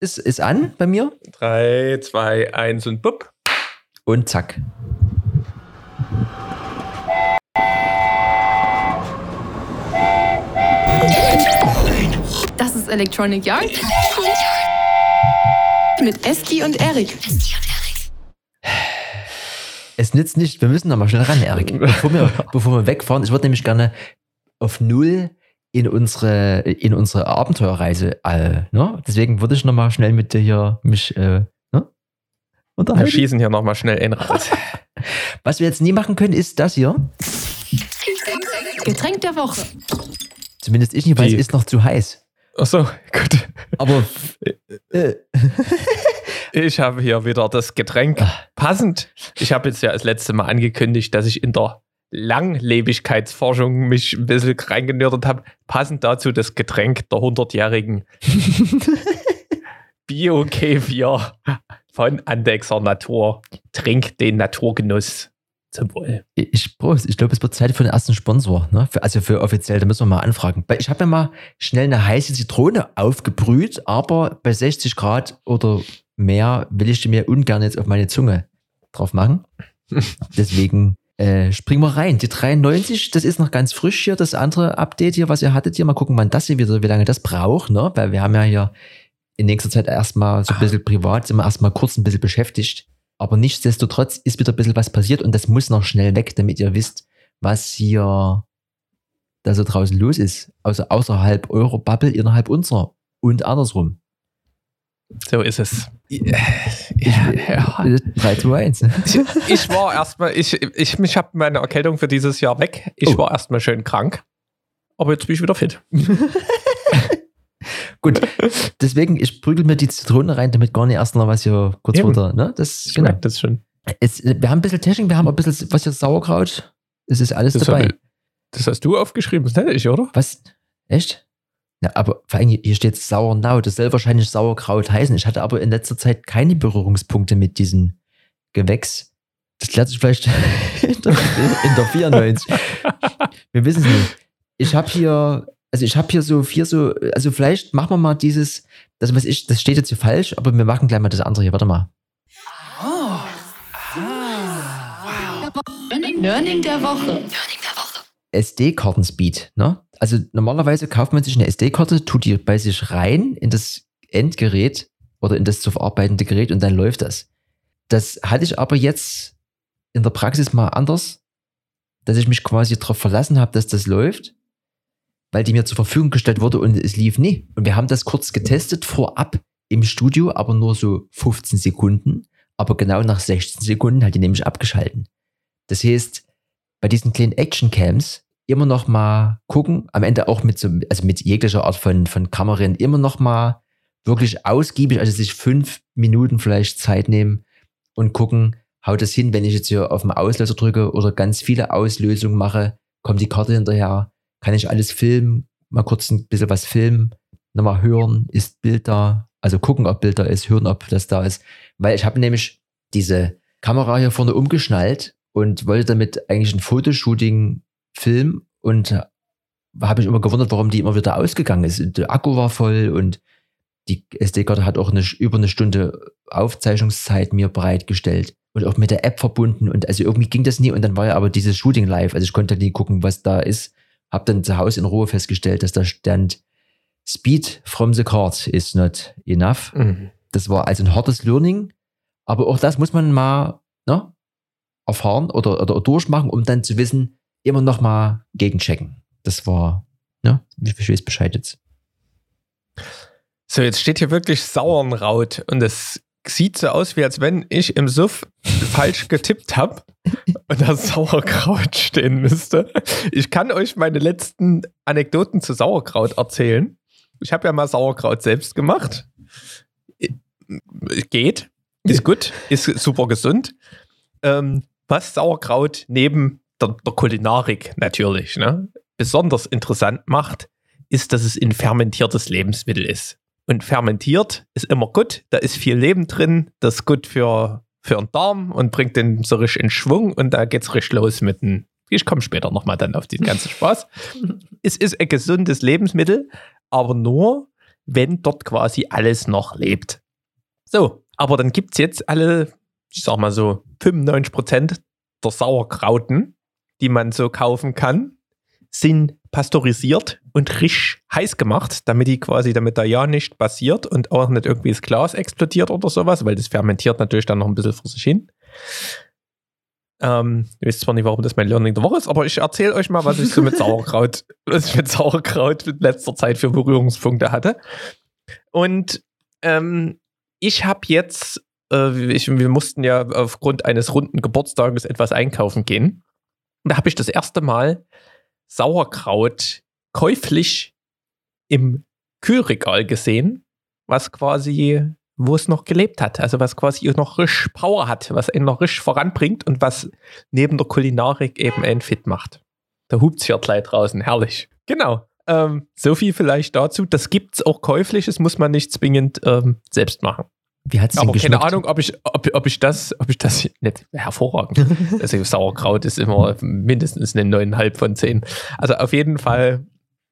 ist, ist an bei mir. 3, 2, 1 und bupp. Und zack. Das ist Electronic Yard. Mit Eski und Erik. Es nützt nicht, wir müssen noch mal schnell ran, Erik. Bevor wir, bevor wir wegfahren, ich würde nämlich gerne auf Null in unsere, in unsere Abenteuerreise. Äh, ne? Deswegen würde ich noch mal schnell mit dir hier mich äh, ne? Wir schießen hier noch mal schnell in raus. Was wir jetzt nie machen können, ist das hier. Getränk der Woche. Zumindest ich nicht, weil Die- es ist noch zu heiß. Achso, gut. Aber äh, Ich habe hier wieder das Getränk passend. Ich habe jetzt ja das letzte Mal angekündigt, dass ich in der Langlebigkeitsforschung mich ein bisschen reingenördert habe. Passend dazu das Getränk der 100-jährigen Bio-Kefir von Andexer Natur. Trink den Naturgenuss zum Wohl. ich, Prost, ich glaube, es wird Zeit für den ersten Sponsor. Ne? Für, also für offiziell, da müssen wir mal anfragen. Weil Ich habe ja mal schnell eine heiße Zitrone aufgebrüht, aber bei 60 Grad oder mehr will ich die mir ungern jetzt auf meine Zunge drauf machen. Deswegen äh, springen wir rein. Die 93, das ist noch ganz frisch hier, das andere Update hier, was ihr hattet hier. Mal gucken, wann das hier wieder, wie lange das braucht, ne? Weil wir haben ja hier in nächster Zeit erstmal so ein bisschen privat, sind wir erstmal kurz ein bisschen beschäftigt. Aber nichtsdestotrotz ist wieder ein bisschen was passiert und das muss noch schnell weg, damit ihr wisst, was hier da so draußen los ist. Also außerhalb eurer Bubble, innerhalb unserer und andersrum. So ist es. Ja, ja. 3, 2, 1. Ich, ich war erstmal, ich, ich, ich habe meine Erkältung für dieses Jahr weg. Ich Oh. war erstmal schön krank. Aber jetzt bin ich wieder fit. Gut, deswegen, ich prügel mir die Zitrone rein, damit gar nicht erst noch was hier kurz Eben. runter. Ne? Das, Ich genau. merke das schon. Es, wir haben ein bisschen Technik, wir haben ein bisschen was hier Sauerkraut. Es ist alles Das, dabei. hab, das hast du aufgeschrieben, das hätte ich, oder? Was? Echt? Ja, aber vor allem hier steht Sauernau. Das soll wahrscheinlich Sauerkraut heißen. Ich hatte aber in letzter Zeit keine Berührungspunkte mit diesem Gewächs. Das klärt sich vielleicht in der, in der 94. Wir wissen es nicht. Ich habe hier, also ich habe hier so vier so, also vielleicht machen wir mal dieses, das was ich, das steht jetzt hier falsch, aber wir machen gleich mal das andere hier. Warte mal. Learning der Woche. SD-Karten-Speed. Ne? Also normalerweise kauft man sich eine SD-Karte, tut die bei sich rein in das Endgerät oder in das zu verarbeitende Gerät und dann läuft das. Das hatte ich aber jetzt in der Praxis mal anders, dass ich mich quasi darauf verlassen habe, dass das läuft, weil die mir zur Verfügung gestellt wurde und es lief nie. Und wir haben das kurz getestet vorab im Studio, aber nur so 15 Sekunden. Aber genau nach 16 Sekunden hat die nämlich abgeschalten. Das heißt, bei diesen kleinen Action-Cams immer noch mal gucken, am Ende auch mit so, also mit jeglicher Art von, von Kamerin, immer noch mal wirklich ausgiebig, also sich fünf Minuten vielleicht Zeit nehmen und gucken, haut das hin, wenn ich jetzt hier auf den Auslöser drücke oder ganz viele Auslösungen mache, kommt die Karte hinterher, kann ich alles filmen, mal kurz ein bisschen was filmen, nochmal hören, ist Bild da, also gucken, ob Bild da ist, hören, ob das da ist, weil ich habe nämlich diese Kamera hier vorne umgeschnallt und wollte damit eigentlich ein Fotoshooting filmen und habe mich immer gewundert, warum die immer wieder ausgegangen ist. Der Akku war voll und die SD-Karte hat auch eine, über eine Stunde Aufzeichnungszeit mir bereitgestellt und auch mit der App verbunden und also irgendwie ging das nie und dann war ja aber dieses Shooting live, also ich konnte nie gucken, was da ist. Hab dann zu Hause in Ruhe festgestellt, dass da stand Speed from the card is not enough. Mhm. Das war also ein hartes Learning, aber auch das muss man mal ne, erfahren oder, oder durchmachen, um dann zu wissen, immer noch mal gegenchecken. Das war, ne, ich weiß Bescheid jetzt. So, jetzt steht hier wirklich Sauernraut und es sieht so aus, wie als wenn ich im Suff falsch getippt habe und da Sauerkraut stehen müsste. Ich kann euch meine letzten Anekdoten zu Sauerkraut erzählen. Ich habe ja mal Sauerkraut selbst gemacht. Geht, ist gut, ist super gesund. Ähm, was Sauerkraut neben der, der Kulinarik natürlich ne, besonders interessant macht, ist, dass es ein fermentiertes Lebensmittel ist. Und fermentiert ist immer gut, da ist viel Leben drin, das ist gut für, für den Darm und bringt den so richtig in Schwung und da geht's richtig los mit dem. Ich komme später nochmal dann auf den ganzen Spaß. es ist ein gesundes Lebensmittel, aber nur, wenn dort quasi alles noch lebt. So, aber dann gibt es jetzt alle, ich sag mal so, 95% der Sauerkrauten, die man so kaufen kann, sind pasteurisiert und richtig heiß gemacht, damit die quasi, damit da ja nicht passiert und auch nicht irgendwie das Glas explodiert oder sowas, weil das fermentiert natürlich dann noch ein bisschen vor sich hin. Ähm, ich weiß zwar nicht, warum das mein Learning der Woche ist, aber ich erzähle euch mal, was ich so mit Sauerkraut, was ich mit Sauerkraut in letzter Zeit für Berührungspunkte hatte. Und ähm, ich habe jetzt, äh, ich, wir mussten ja aufgrund eines runden Geburtstages etwas einkaufen gehen. Und da habe ich das erste Mal Sauerkraut käuflich im Kühlregal gesehen, was quasi, wo es noch gelebt hat, also was quasi noch risch Power hat, was ihn noch risch voranbringt und was neben der Kulinarik eben einen fit macht. Da hupt's hier gleich draußen, herrlich. Genau. Ähm, so viel vielleicht dazu. Das gibt's auch käuflich, das muss man nicht zwingend ähm, selbst machen. Wie hat's Aber keine? Ahnung, ob ich, ob, ob ich das, ob ich das nicht hervorragend. Also Sauerkraut ist immer mindestens eine 9,5 von 10. Also auf jeden Fall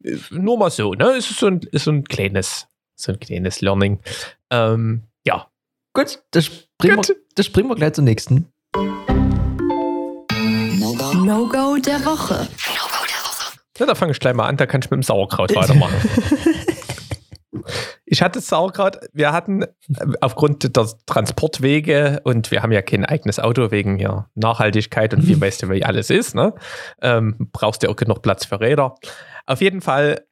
äh, nur mal so, ne? Es ist so ein, ist so ein kleines, so ein kleines Learning. Ähm, ja. Gut, das springen, Gut. Wir, das springen wir gleich zum nächsten. No-Go der Woche. ja. Da fange ich gleich mal an, da kann ich mit dem Sauerkraut weitermachen. Ich hatte Sauerkraut, wir hatten äh, aufgrund der Transportwege und wir haben ja kein eigenes Auto wegen hier Nachhaltigkeit und wie weißt du, wie alles ist, ne? Ähm, brauchst du auch genug Platz für Räder. Auf jeden Fall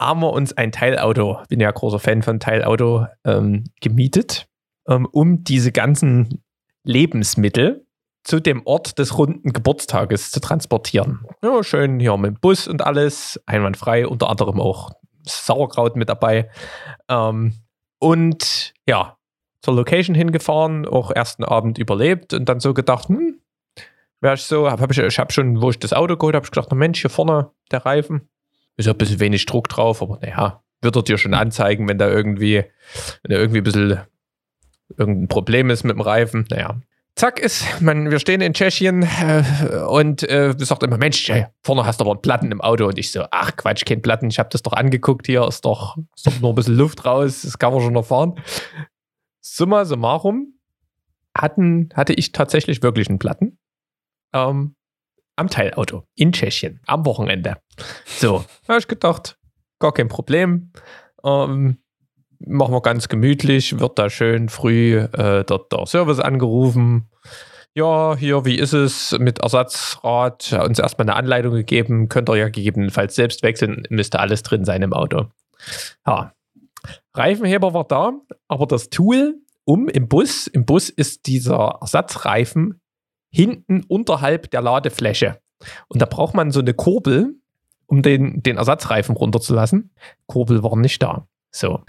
haben wir uns ein Teilauto, bin ja großer Fan von Teilauto, ähm, gemietet, ähm, um diese ganzen Lebensmittel zu dem Ort des runden Geburtstages zu transportieren. Ja, schön hier mit dem Bus und alles, einwandfrei, unter anderem auch Sauerkraut mit dabei. Ähm, und ja, zur Location hingefahren, auch ersten Abend überlebt und dann so gedacht, hm, wäre ich so, hab, hab ich, ich habe schon, wo ich das Auto geholt habe, ich gedacht, na Mensch, hier vorne der Reifen, ist ja ein bisschen wenig Druck drauf, aber naja, wird er dir schon anzeigen, wenn da irgendwie, wenn da irgendwie ein bisschen irgendein Problem ist mit dem Reifen. Naja, zack ist, man, wir stehen in Tschechien äh, und äh, sagt immer, Mensch, ey, vorne hast du aber einen Platten im Auto. Und ich so, ach Quatsch, kein Platten, ich habe das doch angeguckt hier, ist doch, ist doch nur ein bisschen Luft raus, das kann man schon noch fahren. Summa summarum hatten, hatte ich tatsächlich wirklich einen Platten ähm, am Teilauto in Tschechien am Wochenende. So, habe ich gedacht, gar kein Problem. Ähm, machen wir ganz gemütlich, wird da schön früh äh, der, der Service angerufen. Ja, hier, wie ist es mit Ersatzrad? Uns erstmal eine Anleitung gegeben, könnt ihr ja gegebenenfalls selbst wechseln, müsste alles drin sein im Auto. Ja, Reifenheber war da, aber das Tool um im Bus, im Bus ist dieser Ersatzreifen hinten unterhalb der Ladefläche. Und da braucht man so eine Kurbel, um den, den Ersatzreifen runterzulassen. Kurbel war nicht da. So.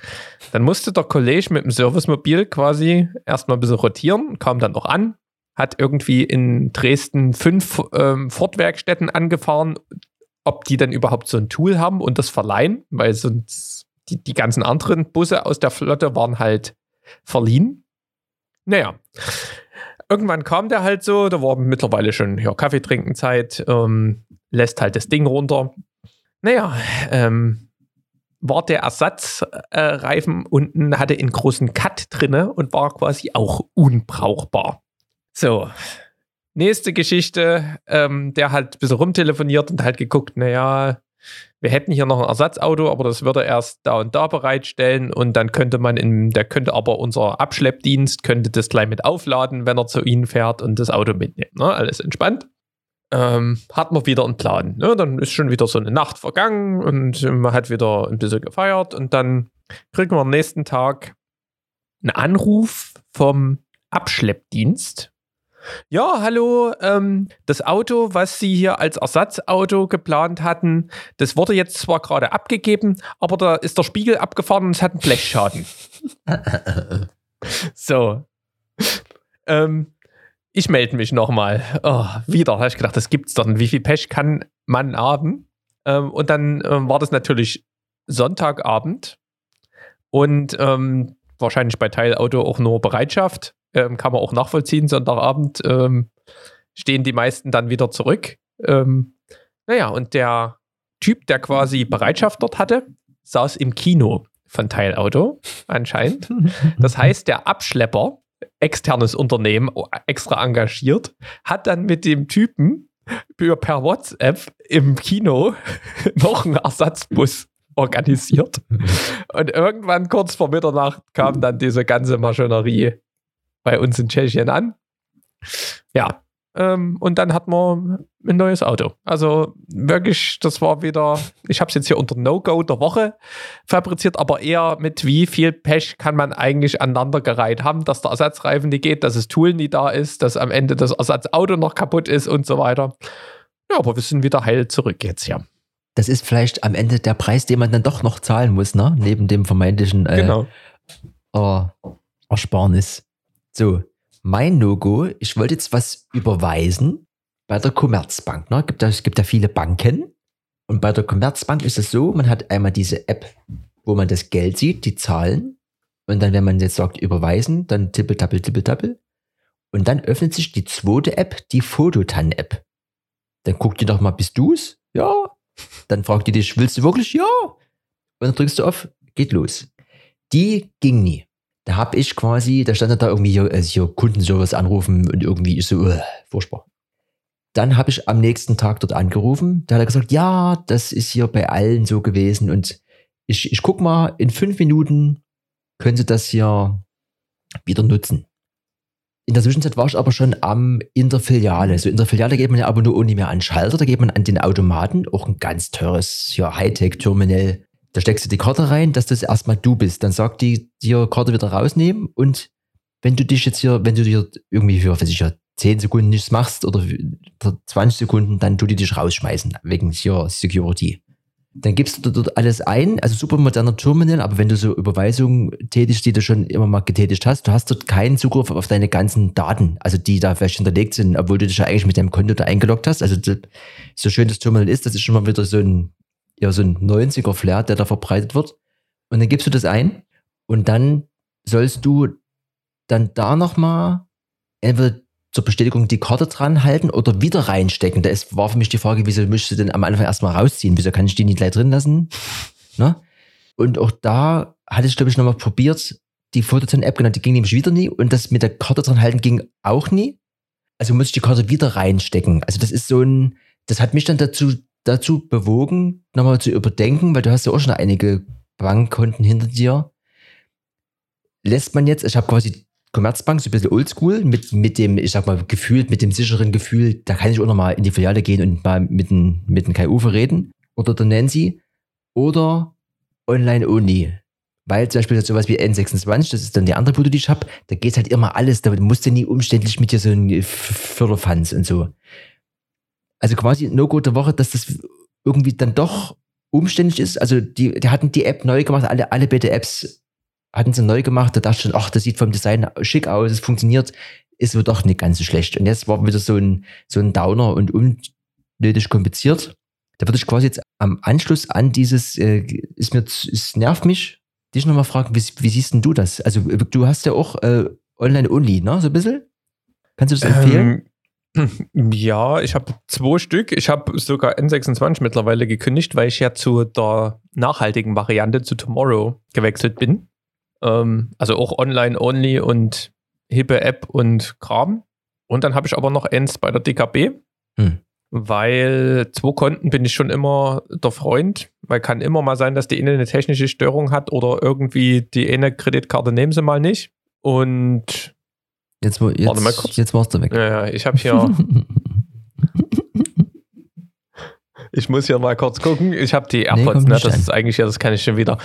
Dann musste der Kollege mit dem Servicemobil quasi erstmal ein bisschen rotieren, kam dann noch an, hat irgendwie in Dresden fünf ähm, Ford-Werkstätten angefahren, ob die dann überhaupt so ein Tool haben und das verleihen, weil sonst die, die ganzen anderen Busse aus der Flotte waren halt verliehen. Naja. Irgendwann kam der halt so, da war mittlerweile schon ja, Kaffee trinken Zeit, ähm, lässt halt das Ding runter. Naja, ähm, war der Ersatzreifen äh, unten, hatte einen großen Cut drinne und war quasi auch unbrauchbar. So, nächste Geschichte, ähm, der hat ein bisschen rumtelefoniert und halt geguckt, naja, wir hätten hier noch ein Ersatzauto, aber das würde er erst da und da bereitstellen und dann könnte man in, der könnte aber unser Abschleppdienst könnte das gleich mit aufladen, wenn er zu Ihnen fährt und das Auto mitnehmen. Ne? Alles entspannt. Ähm, hat man wieder einen Plan. Ne? Dann ist schon wieder so eine Nacht vergangen und man hat wieder ein bisschen gefeiert und dann kriegen wir am nächsten Tag einen Anruf vom Abschleppdienst. Ja, hallo, ähm, das Auto, was Sie hier als Ersatzauto geplant hatten, das wurde jetzt zwar gerade abgegeben, aber da ist der Spiegel abgefahren und es hat einen Blechschaden. so. Ähm, ich melde mich nochmal. Oh, wieder, habe ich gedacht, das gibt's doch nicht. Wie viel Pech kann man haben? Ähm, und dann ähm, war das natürlich Sonntagabend und ähm, wahrscheinlich bei Teilauto auch nur Bereitschaft. Ähm, kann man auch nachvollziehen. Sonntagabend ähm, stehen die meisten dann wieder zurück. Ähm, naja, und der Typ, der quasi Bereitschaft dort hatte, saß im Kino. von Teilauto anscheinend. Das heißt, der Abschlepper, externes Unternehmen, extra engagiert, hat dann mit dem Typen per WhatsApp im Kino noch einen Ersatzbus organisiert. Und irgendwann kurz vor Mitternacht kam dann diese ganze Maschinerie bei uns in Tschechien an. Ja, ähm, und dann hat man ein neues Auto. Also wirklich, das war wieder, ich habe es jetzt hier unter No-Go der Woche fabriziert, aber eher mit wie viel Pech kann man eigentlich aneinandergereiht haben, dass der Ersatzreifen nicht geht, dass das Tool nie da ist, dass am Ende das Ersatzauto noch kaputt ist und so weiter. Ja, aber wir sind wieder heil zurück jetzt ja. Das ist vielleicht am Ende der Preis, den man dann doch noch zahlen muss, ne? Neben dem vermeintlichen äh, Genau. äh, Ersparnis. So, mein No-Go, ich wollte jetzt was überweisen bei der Commerzbank. Ne? Gibt, es gibt ja viele Banken. Und bei der Commerzbank ist es so, man hat einmal diese App, wo man das Geld sieht, die Zahlen. Und dann, wenn man jetzt sagt, überweisen, dann tippel, tappel, tippel, tappel. Und dann öffnet sich die zweite App, die Fototan-App. Dann guckt die doch mal, bist du's? Ja. Dann fragt die dich, willst du wirklich? Ja. Und dann drückst du auf, geht los. Die ging nie. Da habe ich quasi, da stand da irgendwie hier, also hier Kundenservice anrufen und irgendwie ist so, uh, furchtbar. Dann habe ich am nächsten Tag dort angerufen. Da hat er gesagt, ja, das ist hier bei allen so gewesen und ich, ich guck mal, in fünf Minuten können Sie das hier wieder nutzen. In der Zwischenzeit war ich aber schon am, in der Filiale. So in der Filiale geht man ja aber nur nicht mehr an Schalter, da geht man an den Automaten, auch ein ganz teures ja, Hightech-Terminal. Da steckst du die Karte rein, dass das erstmal du bist. Dann sagt die dir Karte wieder rausnehmen und wenn du dich jetzt hier, wenn du dir irgendwie für, weiß ich ja, 10 Sekunden nichts machst oder für 20 Sekunden, dann tu die dich rausschmeißen, wegen hier Security. Dann gibst du dort alles ein, also super moderner Terminal, aber wenn du so Überweisungen tätigst, die du schon immer mal getätigt hast, du hast dort keinen Zugriff auf deine ganzen Daten, also die da vielleicht hinterlegt sind, obwohl du dich ja eigentlich mit deinem Konto da eingeloggt hast. Also so schön das Terminal ist, das ist schon mal wieder so ein, ja, so ein 90er-Flair, der da verbreitet wird. Und dann gibst du das ein und dann sollst du dann da nochmal entweder zur Bestätigung die Karte dran halten oder wieder reinstecken. Da ist, war für mich die Frage, wieso müsstest du denn am Anfang erstmal rausziehen? Wieso kann ich die nicht gleich drin lassen? Ne? Und auch da hatte ich, glaube ich, nochmal probiert, die Fototon-App genannt, die ging nämlich wieder nie und das mit der Karte dran halten ging auch nie. Also musste ich die Karte wieder reinstecken. Also das ist so ein, das hat mich dann dazu, dazu bewogen, nochmal zu überdenken, weil du hast ja auch schon einige Bankkonten hinter dir. Lässt man jetzt, ich habe quasi Commerzbank, so ein bisschen oldschool, mit, mit dem, ich sag mal, gefühlt, mit dem sicheren Gefühl, da kann ich auch noch mal in die Filiale gehen und mal mit dem, mit dem Kai Uwe reden oder der Nancy oder online only. Weil zum Beispiel sowas wie N26, das ist dann die andere Bude, die ich habe, da geht halt immer alles, da musst du nie umständlich mit dir so ein Förderfanz und so. Also quasi No-Go der Woche, dass das irgendwie dann doch umständlich ist. Also die, die hatten die App neu gemacht, alle, alle Beta-Apps hatten sie neu gemacht, da dachte ich schon, ach, das sieht vom Design schick aus, es funktioniert, ist wohl doch nicht ganz so schlecht. Und jetzt war wieder so ein, so ein Downer und unnötig kompliziert. Da würde ich quasi jetzt am Anschluss an dieses, äh, ist mir, es nervt mich, dich nochmal fragen, wie, wie siehst denn du das? Also du hast ja auch äh, Online-Only, ne, so ein bisschen? Kannst du das empfehlen? Ähm, ja, ich habe zwei Stück. Ich habe sogar N26 mittlerweile gekündigt, weil ich ja zu der nachhaltigen Variante, zu Tomorrow, gewechselt bin. Ähm, also auch online-only und hippe App und Kram. Und dann habe ich aber noch eins bei der DKB, Hm. weil zwei Konten bin ich schon immer der Freund, weil kann immer mal sein, dass die eine eine technische Störung hat oder irgendwie die eine Kreditkarte nehmen sie mal nicht. Und Jetzt, jetzt, Warte mal kurz. jetzt warst du weg. ja, ja, ich habe hier, ich muss hier mal kurz gucken. Ich habe die AirPods, kommt ne? Das an. ist eigentlich, ja, das kann ich schon wieder.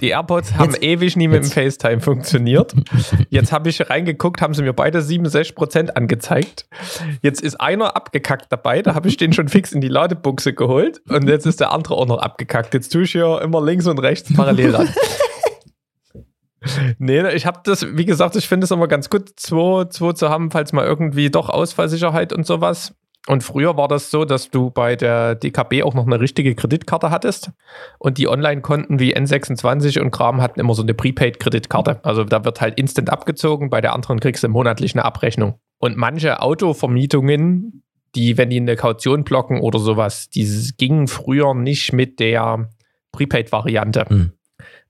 Die AirPods haben Jetzt- ewig nie mit dem. FaceTime funktioniert. Jetzt habe ich reingeguckt, haben sie mir beide 67% angezeigt. Jetzt ist einer abgekackt dabei, da habe ich den schon fix in die Ladebuchse geholt und jetzt ist der andere auch noch abgekackt. Jetzt tue ich hier immer links und rechts parallel an. Nee, ich habe das, wie gesagt, ich finde es immer ganz gut, zwei, zwei zu haben, falls mal irgendwie doch Ausfallsicherheit und sowas. Und früher war das so, dass du bei der DKB auch noch eine richtige Kreditkarte hattest. Und die Online-Konten wie N26 und Kram hatten immer so eine Prepaid-Kreditkarte. Also da wird halt instant abgezogen, bei der anderen kriegst du monatlich eine Abrechnung. Und manche Autovermietungen, die, wenn die eine Kaution blocken oder sowas, die gingen früher nicht mit der Prepaid-Variante. Hm.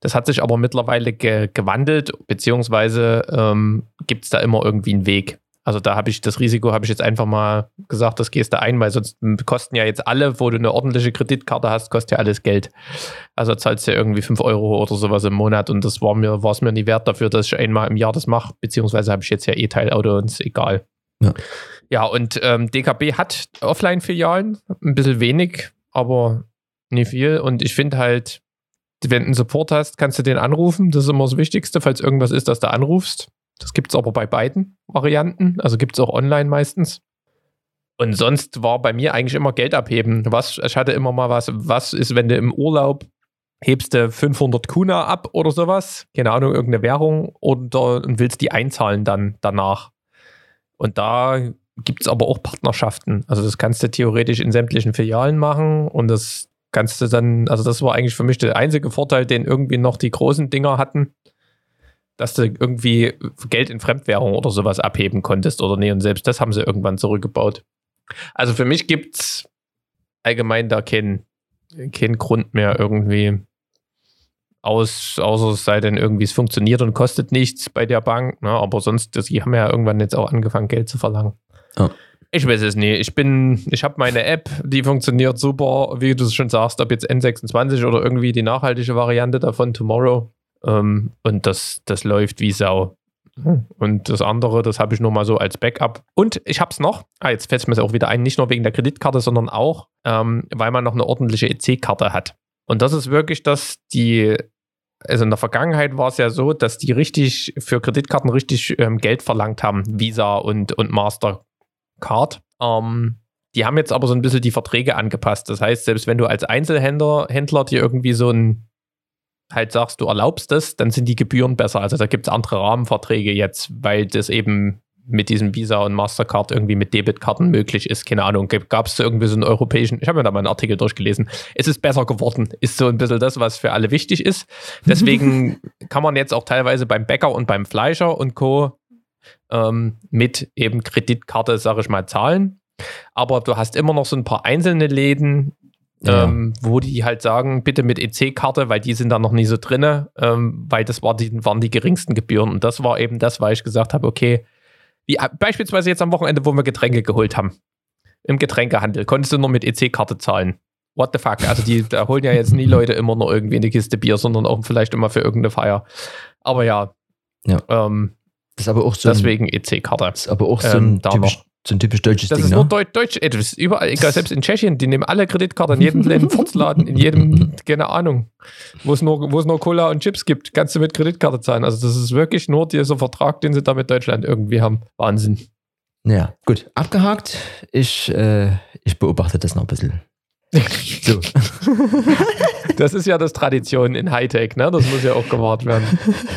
Das hat sich aber mittlerweile ge gewandelt, beziehungsweise ähm, gibt es da immer irgendwie einen Weg. Also da habe ich das Risiko, habe ich jetzt einfach mal gesagt, das gehst du ein, weil sonst kosten ja jetzt alle, wo du eine ordentliche Kreditkarte hast, kostet ja alles Geld. Also zahlst du ja irgendwie 5 Euro oder sowas im Monat und das war mir, war es mir nie wert dafür, dass ich einmal im Jahr das mache, beziehungsweise habe ich jetzt ja E-Teilauto und ist egal. Ja. Ja, und ähm, DKB hat Offline-Filialen, ein bisschen wenig, aber nicht viel. Und ich finde halt, wenn du einen Support hast, kannst du den anrufen. Das ist immer das Wichtigste, falls irgendwas ist, dass du anrufst. Das gibt es aber bei beiden Varianten. Also gibt es auch online meistens. Und sonst war bei mir eigentlich immer Geld abheben. Was, ich hatte immer mal was, was ist, wenn du im Urlaub hebst du 500 Kuna ab oder sowas, keine Ahnung, irgendeine Währung oder und willst die einzahlen dann danach. Und da gibt es aber auch Partnerschaften. Also das kannst du theoretisch in sämtlichen Filialen machen und das kannst du dann, also das war eigentlich für mich der einzige Vorteil, den irgendwie noch die großen Dinger hatten dass du irgendwie Geld in Fremdwährung oder sowas abheben konntest oder nee. Und selbst das haben sie irgendwann zurückgebaut. Also für mich gibt es allgemein da keinen kein Grund mehr irgendwie aus, außer es sei denn irgendwie, es funktioniert und kostet nichts bei der Bank. Ne? Aber sonst, die haben ja irgendwann jetzt auch angefangen, Geld zu verlangen. Oh. Ich weiß es nicht. Ich bin, ich habe meine App, die funktioniert super, wie du es schon sagst, ob jetzt N26 oder irgendwie die nachhaltige Variante davon, Tomorrow. Ähm, und das, das läuft wie Sau. Hm. Und das andere, das habe ich nur mal so als Backup. Und ich habe es noch, ah, jetzt fällt es mir auch wieder ein, nicht nur wegen der Kreditkarte, sondern auch, ähm, weil man noch eine ordentliche EC-Karte hat. Und das ist wirklich, dass die, also in der Vergangenheit war es ja so, dass die richtig für Kreditkarten richtig ähm, Geld verlangt haben, Visa und, und Mastercard. Ähm, die haben jetzt aber so ein bisschen die Verträge angepasst. Das heißt, selbst wenn du als Einzelhändler Händler dir irgendwie so ein halt sagst, du erlaubst das, dann sind die Gebühren besser. Also da gibt es andere Rahmenverträge jetzt, weil das eben mit diesem Visa und Mastercard irgendwie mit Debitkarten möglich ist. Keine Ahnung, gab es irgendwie so einen europäischen, ich habe mir da mal einen Artikel durchgelesen. Es ist besser geworden, ist so ein bisschen das, was für alle wichtig ist. Deswegen kann man jetzt auch teilweise beim Bäcker und beim Fleischer und Co. Ähm, mit eben Kreditkarte, sage ich mal, zahlen. Aber du hast immer noch so ein paar einzelne Läden, ja. ähm, wo die halt sagen, bitte mit EC-Karte, weil die sind da noch nie so drinne, ähm, weil das war die, waren die geringsten Gebühren. Und das war eben das, weil ich gesagt habe, okay, wie äh, beispielsweise jetzt am Wochenende, wo wir Getränke geholt haben. Im Getränkehandel konntest du nur mit EC-Karte zahlen. What the fuck? Also die da holen ja jetzt nie Leute immer nur irgendwie eine Kiste Bier, sondern auch vielleicht immer für irgendeine Feier. Aber ja. ja. Ähm, das ist aber auch so deswegen EC-Karte. Das ist aber auch so ein Ähm, typisch, so ein typisch deutsches Das Ding, ist ne? nur Deu Deutsch, ey, das ist überall, egal, selbst in Tschechien, die nehmen alle Kreditkarten in jedem kleinen Furzladen, in jedem, keine Ahnung, wo es nur, wo es nur Cola und Chips gibt, kannst du mit Kreditkarte zahlen. Also das ist wirklich nur dieser Vertrag, den sie da mit Deutschland irgendwie haben. Wahnsinn. Ja, gut. Abgehakt. Ich, äh, ich beobachte das noch ein bisschen. So. Das ist ja das Tradition in Hightech, ne? Das muss ja auch gewahrt werden.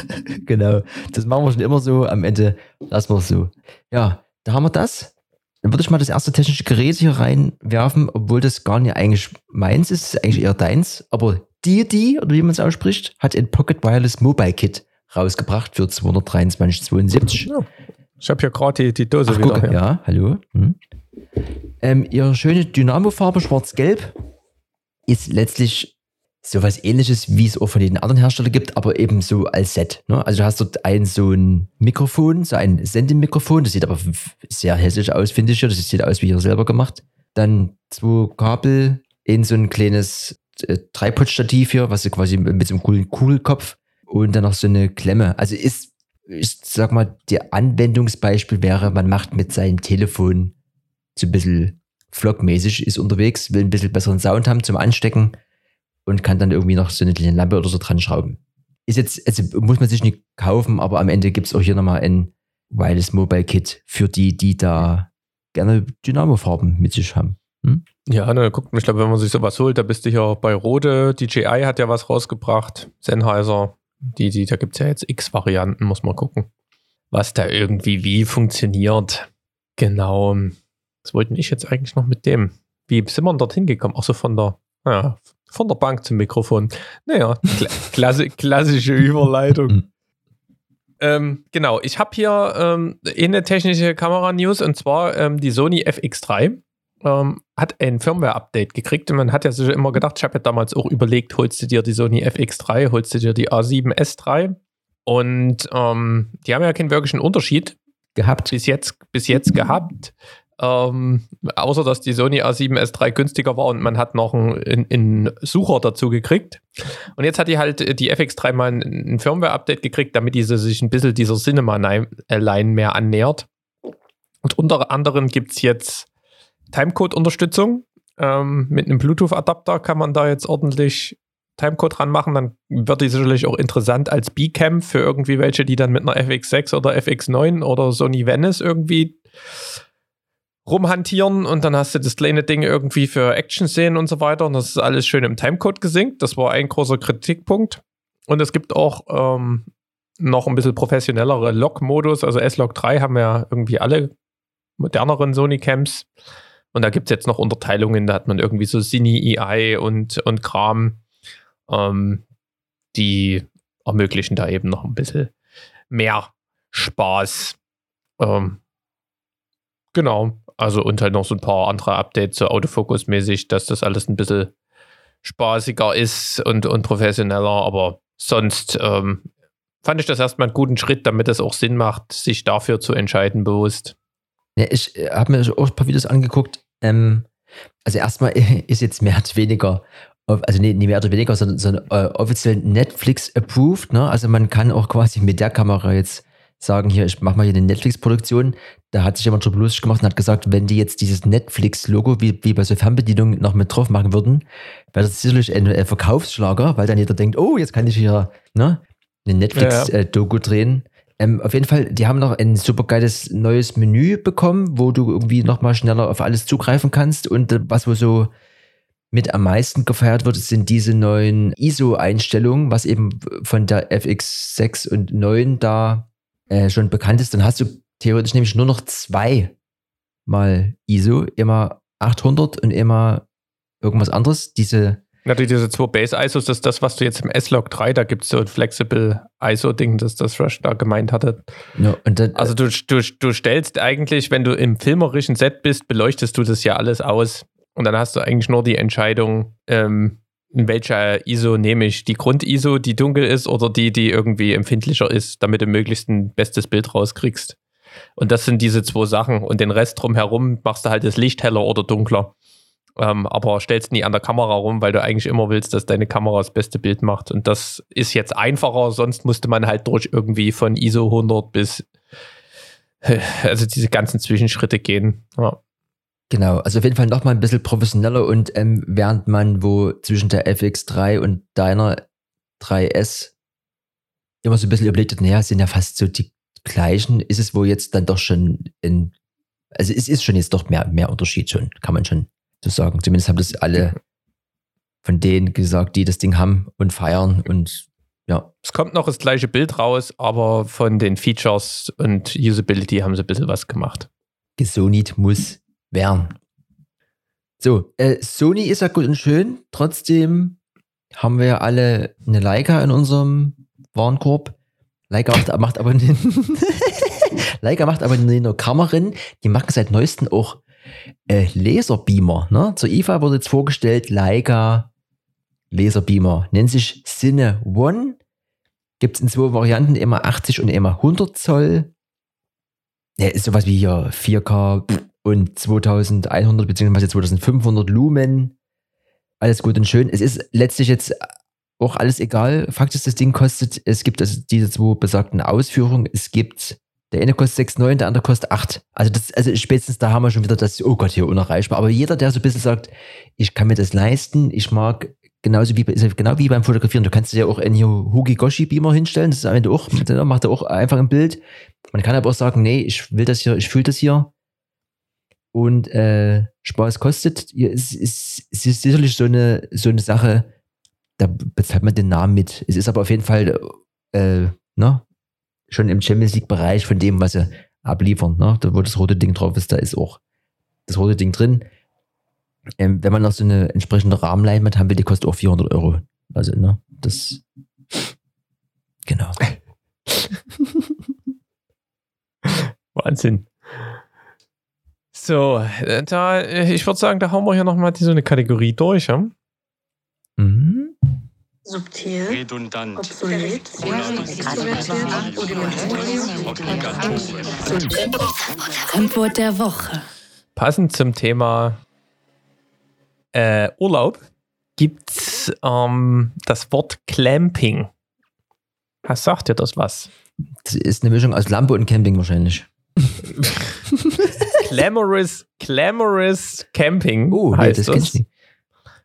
genau. Das machen wir schon immer so. Am Ende lassen wir es so. Ja, da haben wir das. Dann würde ich mal das erste technische Gerät hier reinwerfen, obwohl das gar nicht eigentlich meins ist, ist eigentlich eher deins. Aber die, oder wie man es ausspricht, hat ein Pocket Wireless Mobile Kit rausgebracht für 223,72. Ja. Ich habe hier gerade die, die Dose Ach, wieder. guck, ja, hallo. Hm. Ähm, ihre schöne Dynamo-Farbe schwarz-gelb ist letztlich sowas ähnliches, wie es auch von den anderen Herstellern gibt, aber eben so als Set. Ne? Also du hast dort ein so ein Mikrofon, so ein Sendemikrofon, das sieht aber sehr hässlich aus, finde ich. Das sieht aus wie hier selber gemacht. Dann zwei Kabel in so ein kleines äh, Tripod-Stativ hier, was so quasi mit so einem coolen Kugelkopf und dann noch so eine Klemme. Also ist, ich sag mal, der Anwendungsbeispiel wäre, man macht mit seinem Telefon so ein bisschen vlogmäßig, ist unterwegs, will ein bisschen besseren Sound haben zum Anstecken und kann dann irgendwie noch so eine kleine Lampe oder so dran schrauben. Ist jetzt, also muss man sich nicht kaufen, aber am Ende gibt es auch hier nochmal ein Wireless Mobile Kit für die, die da gerne Dynamo-Farben mit sich haben. Ja, ne, guck, ich glaube, wenn man sich sowas holt, da bist du ja bei Rode. DJI hat ja was rausgebracht. Sennheiser. Die, die, da gibt es ja jetzt X-Varianten, muss man gucken. Was da irgendwie wie funktioniert. Genau. Was wollten ich jetzt eigentlich noch mit dem? Wie sind wir denn dorthin gekommen? Auch so von der, ja, von der Bank zum Mikrofon. Naja, kla klassi klassische Überleitung. Mhm. Ähm, genau, ich habe hier ähm, eine technische Kamera-News und zwar ähm, die Sony FX3. ähm, hat ein Firmware-Update gekriegt und man hat ja sich immer gedacht, ich habe ja damals auch überlegt, holst du dir die Sony FX3, holst du dir die A7S3 und ähm, die haben ja keinen wirklichen Unterschied Gehabt. bis jetzt, bis jetzt gehabt. Ähm, außer dass die Sony A7S3 günstiger war und man hat noch einen, einen Sucher dazu gekriegt. Und jetzt hat die halt die FX3 mal ein, ein Firmware-Update gekriegt, damit diese sich ein bisschen dieser Cinema-Line mehr annähert. Und unter anderem gibt es jetzt Timecode-Unterstützung. Ähm, mit einem Bluetooth-Adapter kann man da jetzt ordentlich Timecode dran machen. Dann wird die sicherlich auch interessant als B-Cam für irgendwie welche, die dann mit einer FX6 oder FX9 oder Sony Venice irgendwie rumhantieren und dann hast du das kleine Ding irgendwie für Action-Szenen und so weiter und das ist alles schön im Timecode gesinkt. Das war ein großer Kritikpunkt. Und es gibt auch ähm, noch ein bisschen professionellere Log-Modus. Also S-Log 3 haben ja irgendwie alle moderneren Sony-Cams. Und da gibt es jetzt noch Unterteilungen, da hat man irgendwie so Cine EI und, und Kram, ähm, die ermöglichen da eben noch ein bisschen mehr Spaß. Ähm, genau. Also und halt noch so ein paar andere Updates, so Autofokus-mäßig, dass das alles ein bisschen spaßiger ist und, und professioneller, aber sonst ähm, fand ich das erstmal einen guten Schritt, damit es auch Sinn macht, sich dafür zu entscheiden, bewusst. Ja, ich habe mir auch ein paar Videos angeguckt. Ähm, also erstmal ist jetzt mehr oder weniger, also nicht mehr oder weniger, sondern, sondern äh, offiziell Netflix approved. Ne? Also man kann auch quasi mit der Kamera jetzt sagen, hier, ich mache mal hier eine Netflix-Produktion. Da hat sich jemand schon lustig gemacht und hat gesagt, wenn die jetzt dieses Netflix-Logo wie, wie bei so Fernbedienungen noch mit drauf machen würden, wäre das sicherlich ein, ein Verkaufsschlager, weil dann jeder denkt, oh, jetzt kann ich hier ne, eine Netflix-Doku drehen. Ähm, auf jeden Fall, die haben noch ein super geiles neues Menü bekommen, wo du irgendwie nochmal schneller auf alles zugreifen kannst. Und äh, was wohl so mit am meisten gefeiert wird, sind diese neuen ISO-Einstellungen, was eben von der FX6 und 9 da äh, schon bekannt ist. Dann hast du theoretisch nämlich nur noch zwei mal ISO, immer 800 und immer irgendwas anderes. Diese Natürlich diese zwei Base-ISOs, das ist das, was du jetzt im S-Log 3, da gibt es so ein Flexible ISO-Ding, das das Rush da gemeint hatte. Ja, und dann, Also du, du, du stellst eigentlich, wenn du im filmerischen Set bist, beleuchtest du das ja alles aus. Und dann hast du eigentlich nur die Entscheidung, ähm, in welcher ISO nehme ich. Die Grund-ISO, die dunkel ist oder die, die irgendwie empfindlicher ist, damit du möglichst ein bestes Bild rauskriegst. Und das sind diese zwei Sachen. Und den Rest drumherum machst du halt das Licht heller oder dunkler. Ähm, aber stellst nie an der Kamera rum, weil du eigentlich immer willst, dass deine Kamera das beste Bild macht. Und das ist jetzt einfacher, sonst musste man halt durch irgendwie von ISO 100 bis, also diese ganzen Zwischenschritte gehen. Ja. Genau, also auf jeden Fall nochmal ein bisschen professioneller und ähm, während man wo zwischen der FX3 und deiner 3S immer so ein bisschen überlegt hat, naja, sind ja fast so die gleichen, ist es wohl jetzt dann doch schon in, also es ist schon jetzt doch mehr, mehr Unterschied schon, kann man schon so sagen. Zumindest haben das alle von denen gesagt, die das Ding haben und feiern und ja. Es kommt noch das gleiche Bild raus, aber von den Features und Usability haben sie ein bisschen was gemacht. Gesonit muss werden. So, äh, Sony ist ja gut und schön, trotzdem haben wir ja alle eine Leica in unserem Warenkorb. Leica macht, macht aber nicht, Leica macht aber nur Kamerin, die machen seit neuestem auch äh, Laserbeamer. Ne? Zur IFA wurde jetzt vorgestellt, Leica Laserbeamer. Nennt sich Cine One. Gibt es in zwei Varianten, immer 80 und immer 100 Zoll. Ja, ist sowas wie hier 4K und 2100 bzw. 2500 Lumen. Alles gut und schön. Es ist letztlich jetzt auch alles egal. Fakt ist, das Ding kostet, es gibt also diese zwei besagten Ausführungen. Es gibt, der eine kostet 6,9, der andere kostet 8. Also, das, also spätestens da haben wir schon wieder das, oh Gott, hier unerreichbar. Aber jeder, der so ein bisschen sagt, ich kann mir das leisten, ich mag genauso wie, genau wie beim Fotografieren. Du kannst dir ja auch einen Hugi Goshi Beamer hinstellen. Das ist am Ende auch, macht er auch einfach ein Bild. Man kann aber auch sagen, nee, ich will das hier, ich fühle das hier. Und äh, Spaß kostet. Es, ist, es ist sicherlich so eine, so eine Sache, da bezahlt man den Namen mit. Es ist aber auf jeden Fall äh, ne, schon im Champions League-Bereich von dem, was sie abliefern. Ne? Da, wo das rote Ding drauf ist, da ist auch das rote Ding drin. Ähm, wenn man noch so eine entsprechende Rahmenleinwand haben will, die kostet auch 400 Euro. Also, ne, das. Genau. Wahnsinn. So, äh, da, äh, ich würde sagen, da hauen wir hier nochmal so eine Kategorie durch. Ja? Mhm. Subtil, redundant, obsolet, Antwort der Woche. Passend zum Thema äh, Urlaub gibt ähm, das Wort Clamping. Was sagt dir das was? Das ist eine Mischung aus Lampe und Camping wahrscheinlich. Glamorous, Glamorous Camping nee, heißt das das. nicht.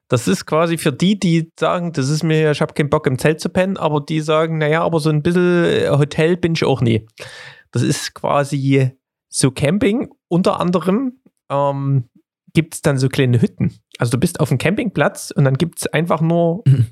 Das ist quasi für die, die sagen, das ist mir, ich habe keinen Bock im Zelt zu pennen, aber die sagen, naja, aber so ein bisschen äh, Hotel bin ich auch nie. Das ist quasi so Camping. Unter anderem ähm, gibt es dann so kleine Hütten. Also du bist auf einem Campingplatz und dann gibt es einfach nur Mhm.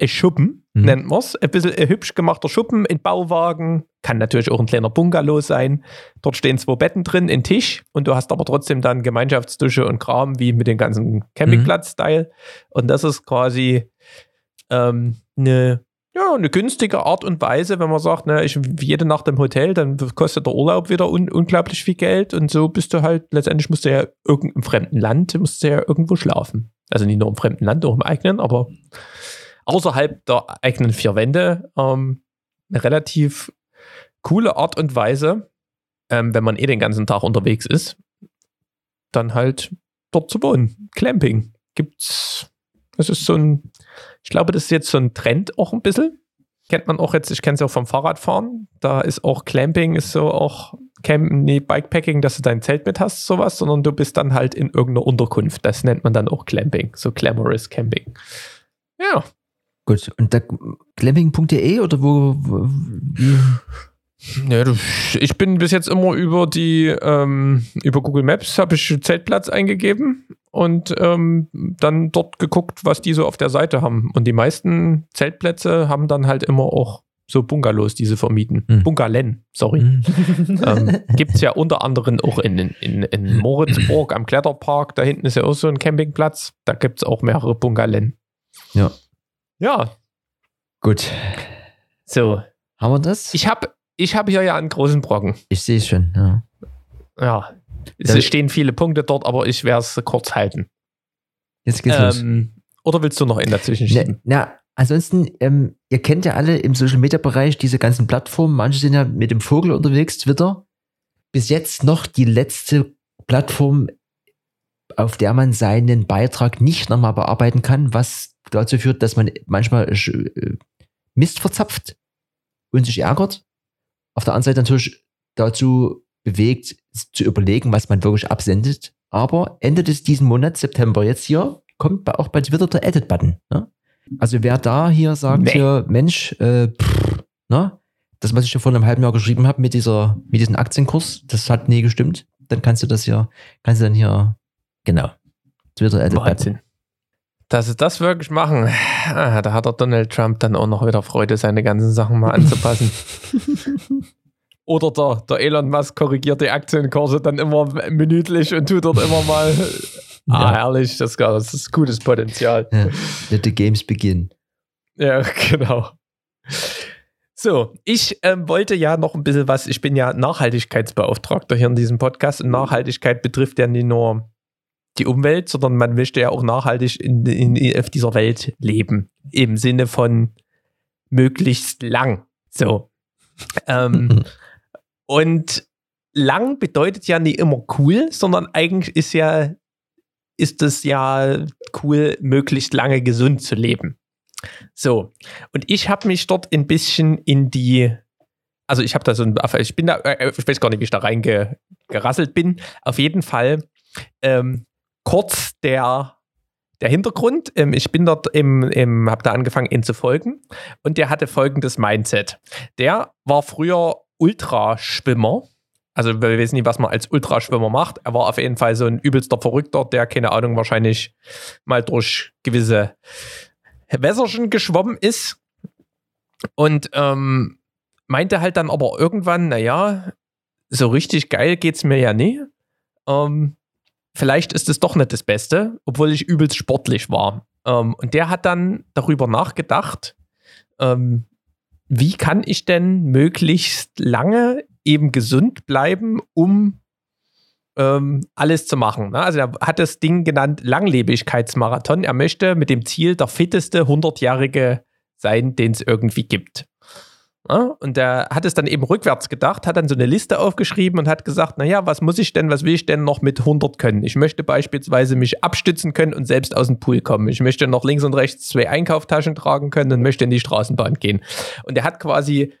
Ein Schuppen, Mhm. nennt man es. Ein bisschen ein hübsch gemachter Schuppen in Bauwagen. Kann natürlich auch ein kleiner Bungalow sein. Dort stehen zwei Betten drin, ein Tisch und du hast aber trotzdem dann Gemeinschaftsdusche und Kram, wie mit dem ganzen Campingplatz-Style. Und das ist quasi ähm, eine, ja, eine günstige Art und Weise, wenn man sagt, ne, ich jede Nacht im Hotel, dann kostet der Urlaub wieder un unglaublich viel Geld und so bist du halt, letztendlich musst du ja irgend, im fremden Land, musst du ja irgendwo schlafen. Also nicht nur im fremden Land, auch im eigenen, aber außerhalb der eigenen vier Wände ähm, eine relativ coole Art und Weise, ähm, wenn man eh den ganzen Tag unterwegs ist, dann halt dort zu wohnen. Clamping gibt's. Das ist so ein, ich glaube, das ist jetzt so ein Trend auch ein bisschen. Kennt man auch jetzt, ich kenne es auch vom Fahrradfahren. Da ist auch Clamping, ist so auch Camp, nee, Bikepacking, dass du dein Zelt mit hast, sowas, sondern du bist dann halt in irgendeiner Unterkunft. Das nennt man dann auch Clamping, so Glamorous Camping. Ja, Gut, und da glamping.de oder wo, wo wie? Ja, du, ich bin bis jetzt immer über die, ähm, über Google Maps habe ich Zeltplatz eingegeben und ähm, dann dort geguckt, was die so auf der Seite haben. Und die meisten Zeltplätze haben dann halt immer auch so Bungalows, die sie vermieten. Hm. Bungalen, sorry. ähm, Gibt es ja unter anderem auch in, in, in Moritzburg am Kletterpark. Da hinten ist ja auch so ein Campingplatz. Da gibt es auch mehrere Bungalen. Ja. Ja, Gut, so. haben wir das? Ich habe ich hab hier ja einen großen Brocken. Ich sehe es schon, ja. Ja, es Da- stehen viele Punkte dort, aber ich werde es kurz halten. Jetzt geht's los. Ähm, oder willst du noch in dazwischen Na, schieben? na, ansonsten, ähm, ihr kennt ja alle im Social Media Bereich diese ganzen Plattformen. Manche sind ja mit dem Vogel unterwegs, Twitter. Bis jetzt noch die letzte Plattform, auf der man seinen Beitrag nicht nochmal bearbeiten kann, was dazu führt, dass man manchmal äh, Mist verzapft und sich ärgert. Auf der anderen Seite natürlich dazu bewegt, zu überlegen, was man wirklich absendet. Aber Ende des diesen Monats, September jetzt hier, kommt auch bei Twitter der Edit-Button. Ne? Also wer da hier sagt, Nee. hier, Mensch, äh, pff, ne? das, was ich ja vor einem halben Jahr geschrieben habe mit dieser, mit diesem Aktienkurs, das hat nie gestimmt, dann kannst du das hier, kannst du dann hier, genau, Twitter Edit-Button. Wahnsinn. Dass sie das wirklich machen, ah, da hat der Donald Trump dann auch noch wieder Freude, seine ganzen Sachen mal anzupassen. Oder der, der Elon Musk korrigiert die Aktienkurse dann immer minütlich und tut dort immer mal. Ah, Ja. herrlich, das, das ist gutes Potenzial. Ja. Let the games begin. Ja, genau. So, ich ähm, wollte ja noch ein bisschen was, ich bin ja Nachhaltigkeitsbeauftragter hier in diesem Podcast und Nachhaltigkeit betrifft ja nicht nur die Umwelt, sondern man möchte ja auch nachhaltig in, in, auf dieser Welt leben. Im Sinne von möglichst lang. So. Ähm, und lang bedeutet ja nicht immer cool, sondern eigentlich ist ja, ist es ja cool, möglichst lange gesund zu leben. So, und ich habe mich dort ein bisschen in die, also ich habe da so ein, ich bin da, äh, ich weiß gar nicht, wie ich da reingerasselt bin. Auf jeden Fall ähm, kurz der, der Hintergrund. Ähm, ich bin dort im, im habe da angefangen, ihn zu folgen und der hatte folgendes Mindset. Der war früher Ultraschwimmer. Also wir wissen nicht, was man als Ultraschwimmer macht. Er war auf jeden Fall so ein übelster Verrückter, der, keine Ahnung, wahrscheinlich mal durch gewisse Wässerchen geschwommen ist und ähm, meinte halt dann aber irgendwann, naja, so richtig geil geht's mir ja nie. Ähm, vielleicht ist es doch nicht das Beste, obwohl ich übelst sportlich war. Ähm, und der hat dann darüber nachgedacht, ähm, wie kann ich denn möglichst lange eben gesund bleiben, um ähm, alles zu machen. Ne? Also er hat das Ding genannt Langlebigkeitsmarathon. Er möchte mit dem Ziel der fitteste 100-Jährige sein, den es irgendwie gibt. Und er hat es dann eben rückwärts gedacht, hat dann so eine Liste aufgeschrieben und hat gesagt, naja, was muss ich denn, was will ich denn noch mit 100 können? Ich möchte beispielsweise mich abstützen können und selbst aus dem Pool kommen. Ich möchte noch links und rechts zwei Einkauftaschen tragen können und möchte in die Straßenbahn gehen. Und er hat quasi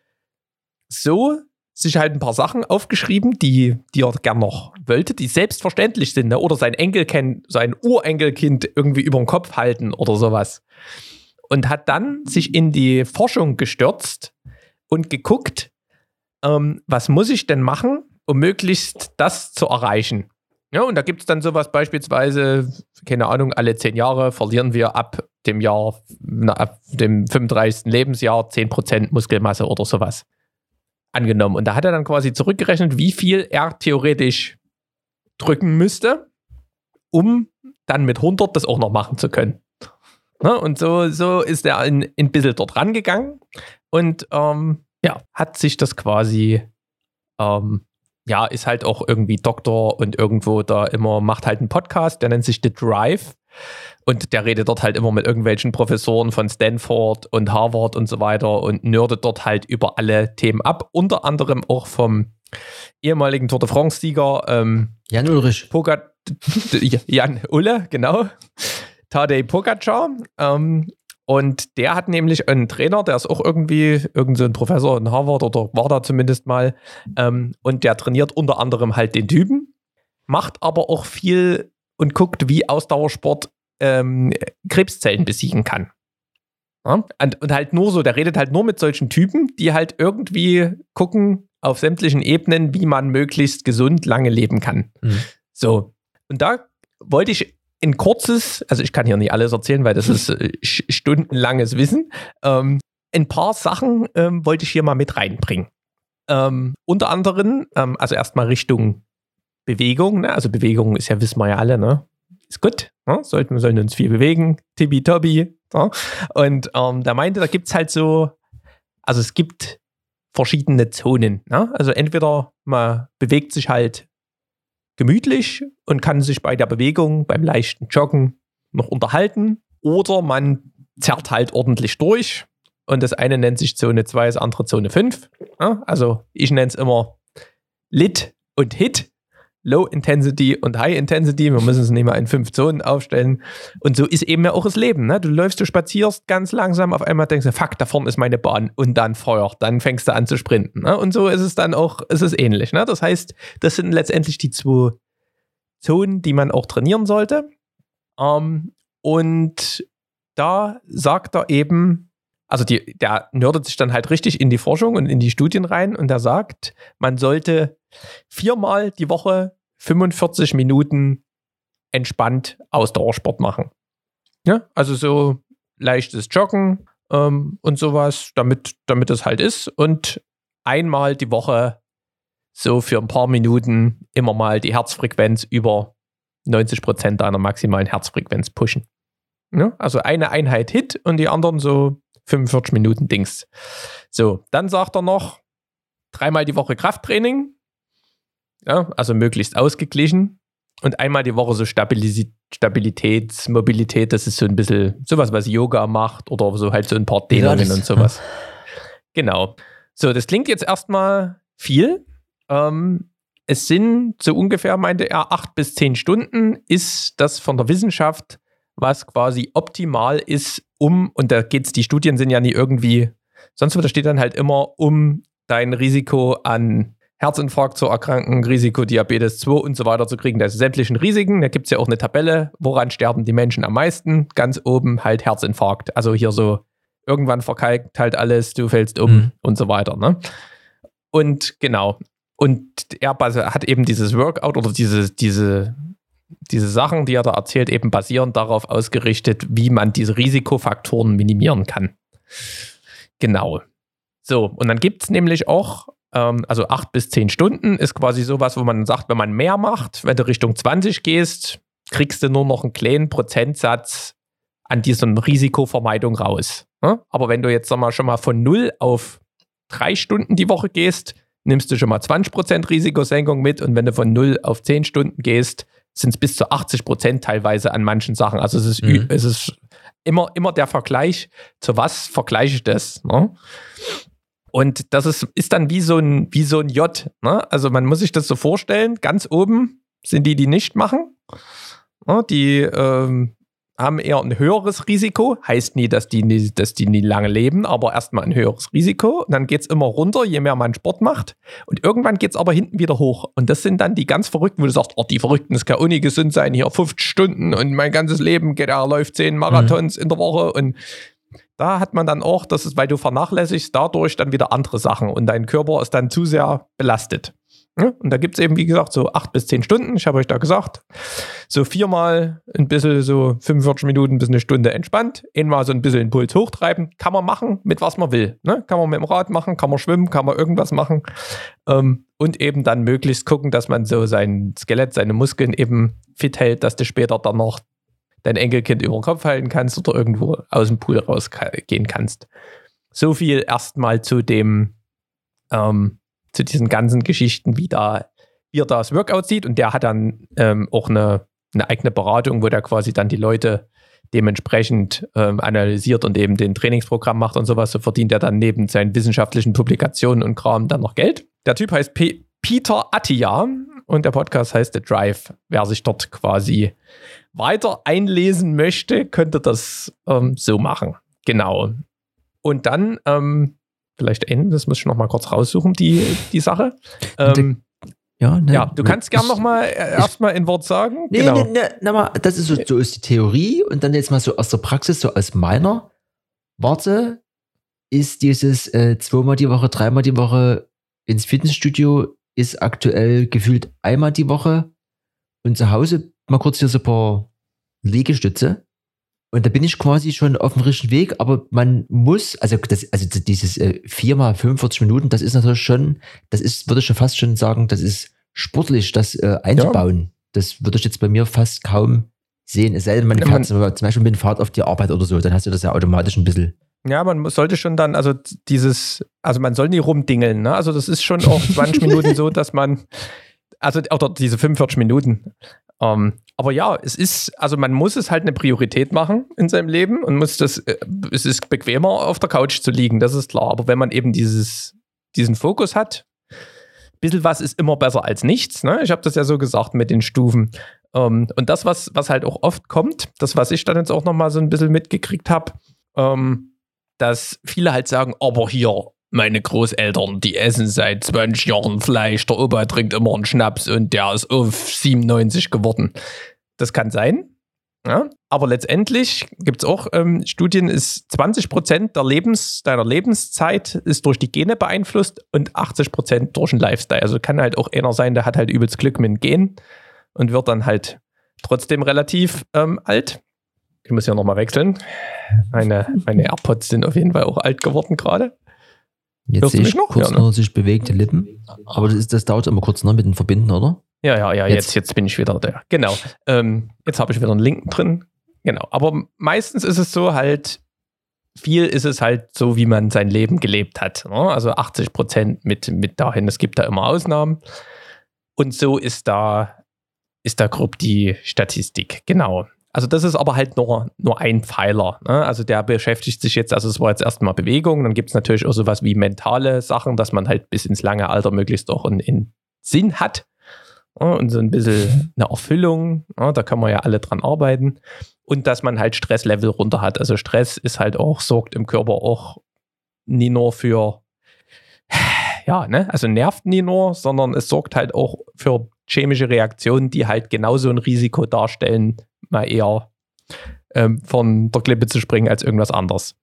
so sich halt ein paar Sachen aufgeschrieben, die, die er gern noch wollte, die selbstverständlich sind, ne? oder sein Enkelkind, sein Urenkelkind irgendwie über den Kopf halten oder sowas. Und hat dann sich in die Forschung gestürzt und geguckt, ähm, was muss ich denn machen, um möglichst das zu erreichen. Ja, und da gibt es dann sowas beispielsweise, keine Ahnung, alle zehn Jahre verlieren wir ab dem Jahr, na, ab dem 35. Lebensjahr 10% Muskelmasse oder sowas angenommen. Und da hat er dann quasi zurückgerechnet, wie viel er theoretisch drücken müsste, um dann mit 100 das auch noch machen zu können. Ne? Und so, so ist er in, in ein bisschen dort rangegangen und ähm, ja, hat sich das quasi, ähm, ja, ist halt auch irgendwie Doktor und irgendwo da immer, macht halt einen Podcast, der nennt sich The Drive. Und der redet dort halt immer mit irgendwelchen Professoren von Stanford und Harvard und so weiter und nerdet dort halt über alle Themen ab. Unter anderem auch vom ehemaligen Tour de France-Sieger ähm, Jan Ulrich. Pogat Jan Ulle, genau. Tadej Pogacar. Ähm, und der hat nämlich einen Trainer, der ist auch irgendwie irgendein so Professor in Harvard oder war da zumindest mal. Ähm, und der trainiert unter anderem halt den Typen, macht aber auch viel und guckt, wie Ausdauersport ähm, Krebszellen besiegen kann. Ja? Und, und halt nur so, der redet halt nur mit solchen Typen, die halt irgendwie gucken auf sämtlichen Ebenen, wie man möglichst gesund lange leben kann. Mhm. So. Und da wollte ich ein kurzes, also ich kann hier nicht alles erzählen, weil das ist äh, stundenlanges Wissen. Ähm, ein paar Sachen ähm, wollte ich hier mal mit reinbringen. Ähm, unter anderem, ähm, also erstmal Richtung Bewegung, ne? also Bewegung ist ja, wissen wir ja alle, ne? ist gut, ne? sollten wir sollen uns viel bewegen, tibi-tobi. Ne? Und ähm, der meinte, da gibt es halt so, also es gibt verschiedene Zonen. Ne? Also entweder man bewegt sich halt gemütlich und kann sich bei der Bewegung, beim leichten Joggen noch unterhalten. Oder man zerrt halt ordentlich durch. Und das eine nennt sich Zone 2, das andere Zone 5. Ja, also ich nenne es immer Lit und Hit. Low Intensity und High Intensity. Wir müssen es nicht mal in fünf Zonen aufstellen. Und so ist eben ja auch das Leben. Ne? Du läufst, du spazierst ganz langsam, auf einmal denkst du, fuck, da vorne ist meine Bahn und dann Feuer. Dann fängst du an zu sprinten. Ne? Und so ist es dann auch, ist es ähnlich. Ne? Das heißt, das sind letztendlich die zwei Zonen, die man auch trainieren sollte. Ähm, und da sagt er eben, also die, der nerdet sich dann halt richtig in die Forschung und in die Studien rein und er sagt, man sollte viermal die Woche 45 Minuten entspannt Ausdauersport machen. Ja, also so leichtes Joggen ähm, und sowas, damit, damit es halt ist. Und einmal die Woche so für ein paar Minuten immer mal die Herzfrequenz über 90 Prozent deiner maximalen Herzfrequenz pushen. Ja, also eine Einheit Hit und die anderen so 45 Minuten Dings. So, dann sagt er noch dreimal die Woche Krafttraining, ja, also möglichst ausgeglichen. Und einmal die Woche so Stabilis Stabilität, Mobilität, das ist so ein bisschen sowas, was Yoga macht oder so halt so ein paar Dehnungen ja, und sowas. Genau. So, das klingt jetzt erstmal viel. Ähm, es sind so ungefähr, meinte er, acht bis zehn Stunden ist das von der Wissenschaft, was quasi optimal ist, um, und da geht's, die Studien sind ja nie irgendwie, sonst da steht dann halt immer, um dein Risiko an Herzinfarkt zu erkranken, Risiko Diabetes 2 und so weiter zu kriegen. Das sind sämtlichen Risiken. Da gibt es ja auch eine Tabelle, woran sterben die Menschen am meisten. Ganz oben halt Herzinfarkt. Also hier so, irgendwann verkalkt halt alles, du fällst um mhm. und so weiter. Ne? Und genau. Und er hat eben dieses Workout oder diese, diese, diese Sachen, die er da erzählt, eben basierend darauf ausgerichtet, wie man diese Risikofaktoren minimieren kann. Genau. So, und dann gibt es nämlich auch also acht bis zehn Stunden ist quasi sowas, wo man sagt, wenn man mehr macht, wenn du Richtung 20 gehst, kriegst du nur noch einen kleinen Prozentsatz an diesem Risikovermeidung raus. Ne? Aber wenn du jetzt sag mal, schon mal von null auf drei Stunden die Woche gehst, nimmst du schon mal 20% Risikosenkung mit und wenn du von 0 auf 10 Stunden gehst, sind es bis zu 80% teilweise an manchen Sachen. Also es ist, Mhm. es ist immer, immer der Vergleich, zu was vergleiche ich das? Ne? Und das ist, ist dann wie so ein, wie so ein J. Ne? Also man muss sich das so vorstellen, ganz oben sind die, die nicht machen. Ne? Die ähm, haben eher ein höheres Risiko. Heißt nie, dass die nie, dass die nie lange leben, aber erstmal ein höheres Risiko. Und dann geht es immer runter, je mehr man Sport macht. Und irgendwann geht es aber hinten wieder hoch. Und das sind dann die ganz Verrückten, wo du sagst, oh, die Verrückten, das kann auch nie gesund sein, hier 50 Stunden und mein ganzes Leben geht, er läuft 10 Marathons in der Woche und da hat man dann auch, das ist, weil du vernachlässigst, dadurch dann wieder andere Sachen und dein Körper ist dann zu sehr belastet. Und da gibt es eben, wie gesagt, so acht bis zehn Stunden. Ich habe euch da gesagt, so viermal ein bisschen so 45 Minuten bis eine Stunde entspannt, einmal so ein bisschen den Puls hochtreiben. Kann man machen, mit was man will. Ne? Kann man mit dem Rad machen, kann man schwimmen, kann man irgendwas machen. Ähm, und eben dann möglichst gucken, dass man so sein Skelett, seine Muskeln eben fit hält, dass du später dann noch dein Enkelkind über den Kopf halten kannst oder irgendwo aus dem Pool rausgehen kannst. So viel erstmal zu dem, ähm, zu diesen ganzen Geschichten, wie da, wie er das Workout sieht. Und der hat dann ähm, auch eine, eine eigene Beratung, wo der quasi dann die Leute dementsprechend ähm, analysiert und eben den Trainingsprogramm macht und sowas. So verdient er dann neben seinen wissenschaftlichen Publikationen und Kram dann noch Geld. Der Typ heißt P Peter Attia und der Podcast heißt The Drive. Wer sich dort quasi weiter einlesen möchte, könnte das ähm, so machen. Genau. Und dann, ähm, vielleicht enden, das muss ich noch mal kurz raussuchen, die, die Sache. Ähm, Ja, ne, ja, du kannst gern ich- noch mal äh, erstmal ein Wort sagen. Nee, genau. nee, nee, na mal, das ist so, so ist die Theorie und dann jetzt mal so aus der Praxis, so aus meiner Warte, ist dieses äh, zweimal die Woche, dreimal die Woche ins Fitnessstudio ist aktuell gefühlt einmal die Woche und zu Hause mal kurz hier so ein paar Liegestütze. Und da bin ich quasi schon auf dem richtigen Weg, aber man muss, also das, also dieses äh, viermal 45 Minuten, das ist natürlich schon, das ist, würde ich schon fast schon sagen, das ist sportlich, das äh, einzubauen. Das würde ich jetzt bei mir fast kaum sehen. Es sei denn, man Ja, fährt man- zum Beispiel mit dem Fahrrad auf die Arbeit oder so, dann hast du das ja automatisch ein bisschen. Ja, man sollte schon dann, also dieses, also man soll nie rumdingeln, ne? Also das ist schon auch 20 Minuten so, dass man, also, oder diese 45 Minuten. Ähm, aber ja, es ist, also man muss es halt eine Priorität machen in seinem Leben und muss das, äh, es ist bequemer auf der Couch zu liegen, das ist klar. Aber wenn man eben dieses, diesen Fokus hat, bisschen was ist immer besser als nichts, ne? Ich habe das ja so gesagt mit den Stufen. Ähm, und das, was, was halt auch oft kommt, das, was ich dann jetzt auch noch mal so ein bisschen mitgekriegt habe, ähm, dass viele halt sagen, aber hier, meine Großeltern, die essen seit 20 Jahren Fleisch, der Opa trinkt immer einen Schnaps und der ist auf 97 geworden. Das kann sein. Ja, aber letztendlich gibt es auch ähm, Studien, ist 20 Prozent Lebens, deiner Lebenszeit ist durch die Gene beeinflusst und 80 Prozent durch den Lifestyle. Also kann halt auch einer sein, der hat halt übelst Glück mit dem Gen und wird dann halt trotzdem relativ ähm, alt. Ich muss ja nochmal wechseln. Meine, meine AirPods sind auf jeden Fall auch alt geworden gerade. Jetzt sehe ich noch? kurz Ja, ne? noch sich bewegte Lippen. Aber das, ist, das dauert immer kurz, ne, mit dem Verbinden, oder? Ja, ja, ja, Jetzt. jetzt, jetzt bin ich wieder da. Genau. Ähm, jetzt habe ich wieder einen Link drin. Genau. Aber meistens ist es so halt, viel ist es halt so, wie man sein Leben gelebt hat. Ne? Also 80 Prozent mit, mit dahin. Es gibt da immer Ausnahmen. Und so ist da, ist da grob die Statistik. Genau. Also das ist aber halt nur, nur ein Pfeiler. Ne? Also der beschäftigt sich jetzt, also es war jetzt erstmal Bewegung, dann gibt es natürlich auch sowas wie mentale Sachen, dass man halt bis ins lange Alter möglichst auch einen, einen Sinn hat ja, und so ein bisschen eine Erfüllung. Ja, da kann man ja alle dran arbeiten. Und dass man halt Stresslevel runter hat. Also Stress ist halt auch, sorgt im Körper auch nie nur für, ja, ne, also nervt nie nur, sondern es sorgt halt auch für chemische Reaktionen, die halt genauso ein Risiko darstellen, mal eher ähm, von der Klippe zu springen als irgendwas anderes.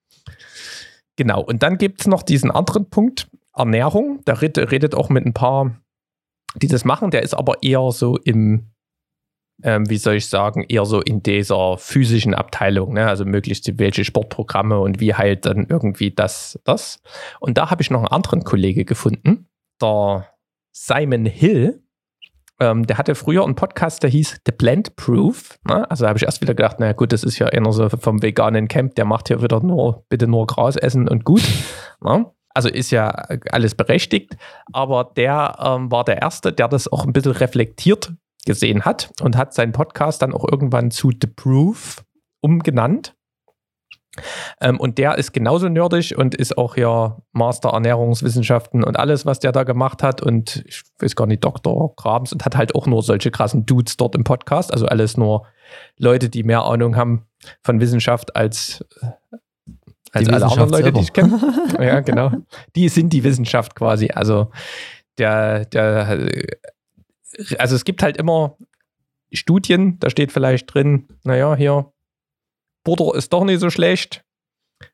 Genau, und dann gibt es noch diesen anderen Punkt, Ernährung. Da red, redet auch mit ein paar, die das machen. Der ist aber eher so im, ähm, wie soll ich sagen, eher so in dieser physischen Abteilung. Ne? Also möglichst welche Sportprogramme und wie halt dann irgendwie das, das. Und da habe ich noch einen anderen Kollege gefunden, der Simon Hill. Ähm, der hatte früher einen Podcast, der hieß The Blend Proof. Ne? Also habe ich erst wieder gedacht, na gut, das ist ja einer so vom veganen Camp, der macht hier wieder nur, bitte nur Gras essen und gut. Ne? Also ist ja alles berechtigt, aber der ähm, war der Erste, der das auch ein bisschen reflektiert gesehen hat und hat seinen Podcast dann auch irgendwann zu The Proof umgenannt. Ähm, und der ist genauso nerdig und ist auch ja Master Ernährungswissenschaften und alles, was der da gemacht hat. Und ich weiß gar nicht, Doktor Grabens und hat halt auch nur solche krassen Dudes dort im Podcast. Also alles nur Leute, die mehr Ahnung haben von Wissenschaft als, als alle anderen Leute, selber. die ich kenne. ja, genau. Die sind die Wissenschaft quasi. Also der, der, also es gibt halt immer Studien, da steht vielleicht drin, naja, hier Butter ist doch nicht so schlecht.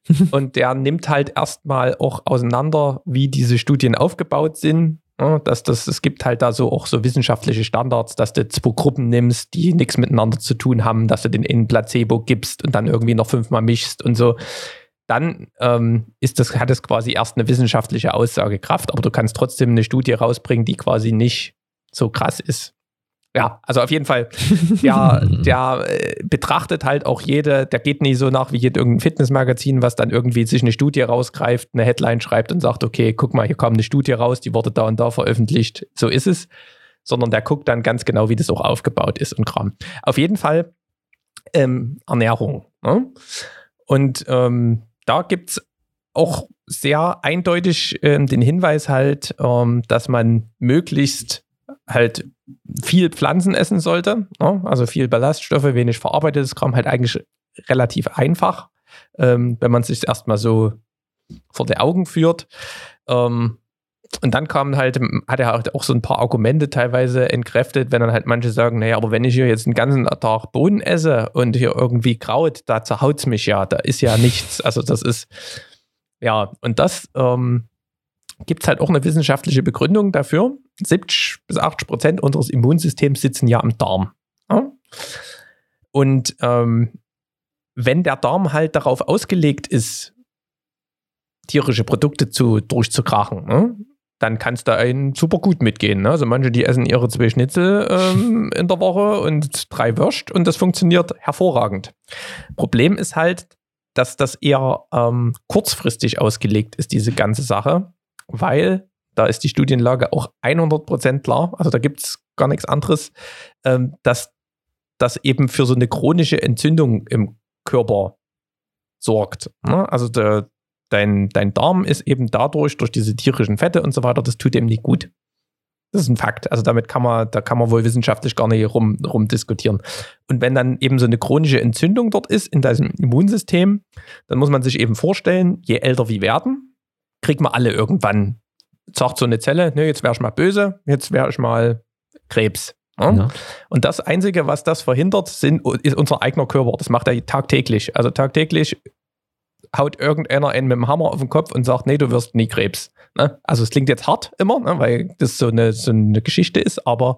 und der nimmt halt erstmal auch auseinander, wie diese Studien aufgebaut sind. Ja, dass das, es gibt halt da so auch so wissenschaftliche Standards, dass du zwei Gruppen nimmst, die nichts miteinander zu tun haben, dass du den in Placebo gibst und dann irgendwie noch fünfmal mischst und so. Dann ähm, ist das, hat es quasi erst eine wissenschaftliche Aussagekraft, aber du kannst trotzdem eine Studie rausbringen, die quasi nicht so krass ist ja, also auf jeden Fall, der, der äh, betrachtet halt auch jede, der geht nie so nach wie jede irgendein Fitnessmagazin, was dann irgendwie sich eine Studie rausgreift, eine Headline schreibt und sagt, okay, guck mal, hier kam eine Studie raus, die wurde da und da veröffentlicht, so ist es. Sondern der guckt dann ganz genau, wie das auch aufgebaut ist und Kram. Auf jeden Fall ähm, Ernährung. Ne? Und ähm, da gibt es auch sehr eindeutig ähm, den Hinweis halt, ähm, dass man möglichst halt viel Pflanzen essen sollte, ne? also viel Ballaststoffe, wenig verarbeitetes Kram, halt eigentlich relativ einfach, ähm, wenn man sich erstmal so vor die Augen führt. Ähm, und dann kamen halt, hat er halt auch so ein paar Argumente teilweise entkräftet, wenn dann halt manche sagen, naja, aber wenn ich hier jetzt den ganzen Tag Bohnen esse und hier irgendwie Kraut, da zerhaut es mich ja, da ist ja nichts. Also das ist, ja, und das ähm, gibt es halt auch eine wissenschaftliche Begründung dafür. 70 bis 80 Prozent unseres Immunsystems sitzen ja am Darm. Ja? Und ähm, wenn der Darm halt darauf ausgelegt ist, tierische Produkte zu, durchzukrachen, ne? dann kann es da einen super gut mitgehen. Ne? Also manche, die essen ihre zwei Schnitzel ähm, in der Woche und drei Würst und das funktioniert hervorragend. Problem ist halt, dass das eher ähm, kurzfristig ausgelegt ist, diese ganze Sache weil da ist die Studienlage auch 100% klar, also da gibt es gar nichts anderes, ähm, dass das eben für so eine chronische Entzündung im Körper sorgt. Ne? Also der, dein, dein Darm ist eben dadurch, durch diese tierischen Fette und so weiter, das tut dem nicht gut. Das ist ein Fakt. Also damit kann man, da kann man wohl wissenschaftlich gar nicht rum, rumdiskutieren. Und wenn dann eben so eine chronische Entzündung dort ist in diesem Immunsystem, dann muss man sich eben vorstellen, je älter wir werden, kriegt man alle irgendwann, sagt so eine Zelle, ne, jetzt wäre ich mal böse, jetzt wäre ich mal Krebs. Ja? Ja. Und das Einzige, was das verhindert, sind, ist unser eigener Körper. Das macht er tagtäglich. Also tagtäglich haut irgendeiner einen mit dem Hammer auf den Kopf und sagt, nee, du wirst nie Krebs. Ne? Also es klingt jetzt hart immer, ne, weil das so eine, so eine Geschichte ist, aber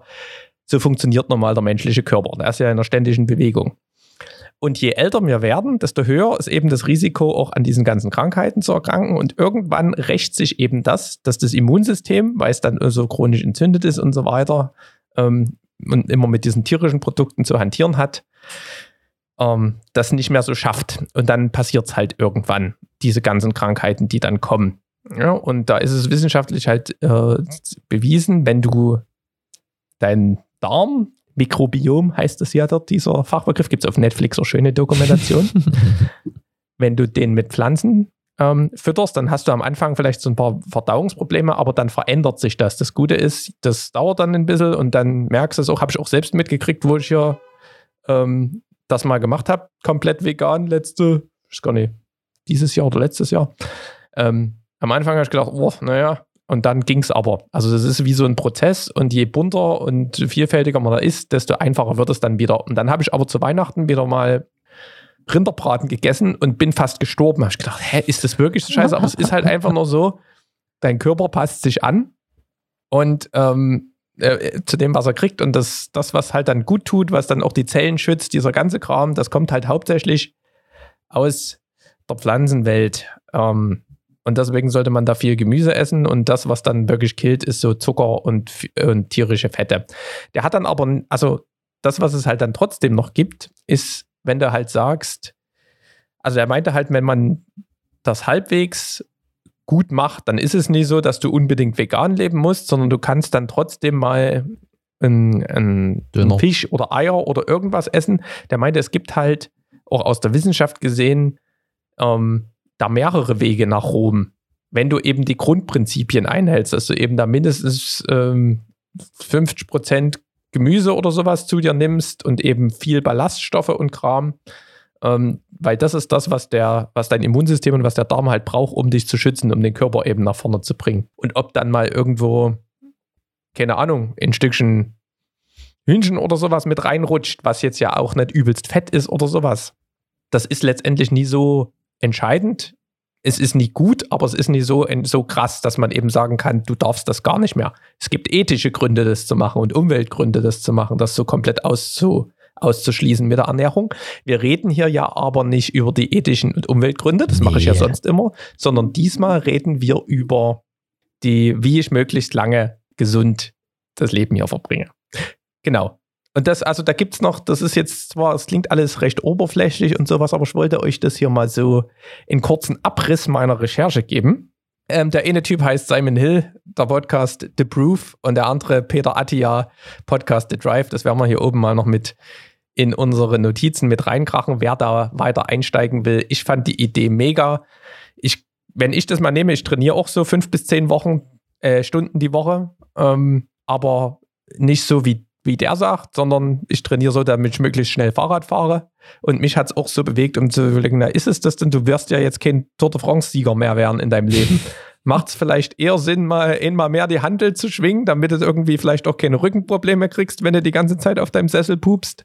so funktioniert normal der menschliche Körper. Der ist ja in einer ständigen Bewegung. Und je älter wir werden, desto höher ist eben das Risiko, auch an diesen ganzen Krankheiten zu erkranken. Und irgendwann rächt sich eben das, dass das Immunsystem, weil es dann so chronisch entzündet ist und so weiter, ähm, und immer mit diesen tierischen Produkten zu hantieren hat, ähm, das nicht mehr so schafft. Und dann passiert es halt irgendwann, diese ganzen Krankheiten, die dann kommen. Ja, und da ist es wissenschaftlich halt äh, bewiesen, wenn du deinen Darm Mikrobiom heißt es ja dort, dieser Fachbegriff. Gibt es auf Netflix auch schöne Dokumentation. Wenn du den mit Pflanzen ähm, fütterst, dann hast du am Anfang vielleicht so ein paar Verdauungsprobleme, aber dann verändert sich das. Das Gute ist, das dauert dann ein bisschen und dann merkst du es auch, habe ich auch selbst mitgekriegt, wo ich ja ähm, das mal gemacht habe, komplett vegan, letzte, ich weiß gar nicht, dieses Jahr oder letztes Jahr. Ähm, am Anfang habe ich gedacht, oh, naja, und dann ging es aber. Also das ist wie so ein Prozess und je bunter und vielfältiger man da ist, desto einfacher wird es dann wieder. Und dann habe ich aber zu Weihnachten wieder mal Rinderbraten gegessen und bin fast gestorben. Habe ich gedacht, hä, ist das wirklich so scheiße? Aber es ist halt einfach nur so, dein Körper passt sich an und ähm, äh, zu dem, was er kriegt. Und das, das, was halt dann gut tut, was dann auch die Zellen schützt, dieser ganze Kram, das kommt halt hauptsächlich aus der Pflanzenwelt. Ähm, und deswegen sollte man da viel Gemüse essen und das, was dann wirklich killt, ist so Zucker und, und tierische Fette. Der hat dann aber, also das, was es halt dann trotzdem noch gibt, ist, wenn du halt sagst, also er meinte halt, wenn man das halbwegs gut macht, dann ist es nie so, dass du unbedingt vegan leben musst, sondern du kannst dann trotzdem mal einen, einen Döner. Fisch oder Eier oder irgendwas essen. Der meinte, es gibt halt auch aus der Wissenschaft gesehen ähm, da mehrere Wege nach Rom. Wenn du eben die Grundprinzipien einhältst, dass du eben da mindestens ähm, 50 Prozent Gemüse oder sowas zu dir nimmst und eben viel Ballaststoffe und Kram, ähm, weil das ist das, was der, was dein Immunsystem und was der Darm halt braucht, um dich zu schützen, um den Körper eben nach vorne zu bringen. Und ob dann mal irgendwo, keine Ahnung, ein Stückchen Hühnchen oder sowas mit reinrutscht, was jetzt ja auch nicht übelst fett ist oder sowas, das ist letztendlich nie so entscheidend. Es ist nie gut, aber es ist nie so, so krass, dass man eben sagen kann, du darfst das gar nicht mehr. Es gibt ethische Gründe, das zu machen und Umweltgründe, das zu machen, das so komplett auszu, auszuschließen mit der Ernährung. Wir reden hier ja aber nicht über die ethischen und Umweltgründe, das mache ich ja sonst immer, sondern diesmal reden wir über die, wie ich möglichst lange gesund das Leben hier verbringe. Genau. Und das, also da gibt es noch, das ist jetzt zwar, es klingt alles recht oberflächlich und sowas, aber ich wollte euch das hier mal so in kurzen Abriss meiner Recherche geben. Ähm, der eine Typ heißt Simon Hill, der Podcast The Proof, und der andere Peter Attia, Podcast The Drive. Das werden wir hier oben mal noch mit in unsere Notizen mit reinkrachen, wer da weiter einsteigen will. Ich fand die Idee mega. Ich, wenn ich das mal nehme, ich trainiere auch so fünf bis zehn Wochen, äh, Stunden die Woche, ähm, aber nicht so wie, wie der sagt, sondern ich trainiere so, damit ich möglichst schnell Fahrrad fahre. Und mich hat es auch so bewegt, um zu überlegen, na, ist es das denn? Du wirst ja jetzt kein Tour de France-Sieger mehr werden in deinem Leben. Macht es vielleicht eher Sinn, mal einmal mehr die Handel zu schwingen, damit du irgendwie vielleicht auch keine Rückenprobleme kriegst, wenn du die ganze Zeit auf deinem Sessel pupst?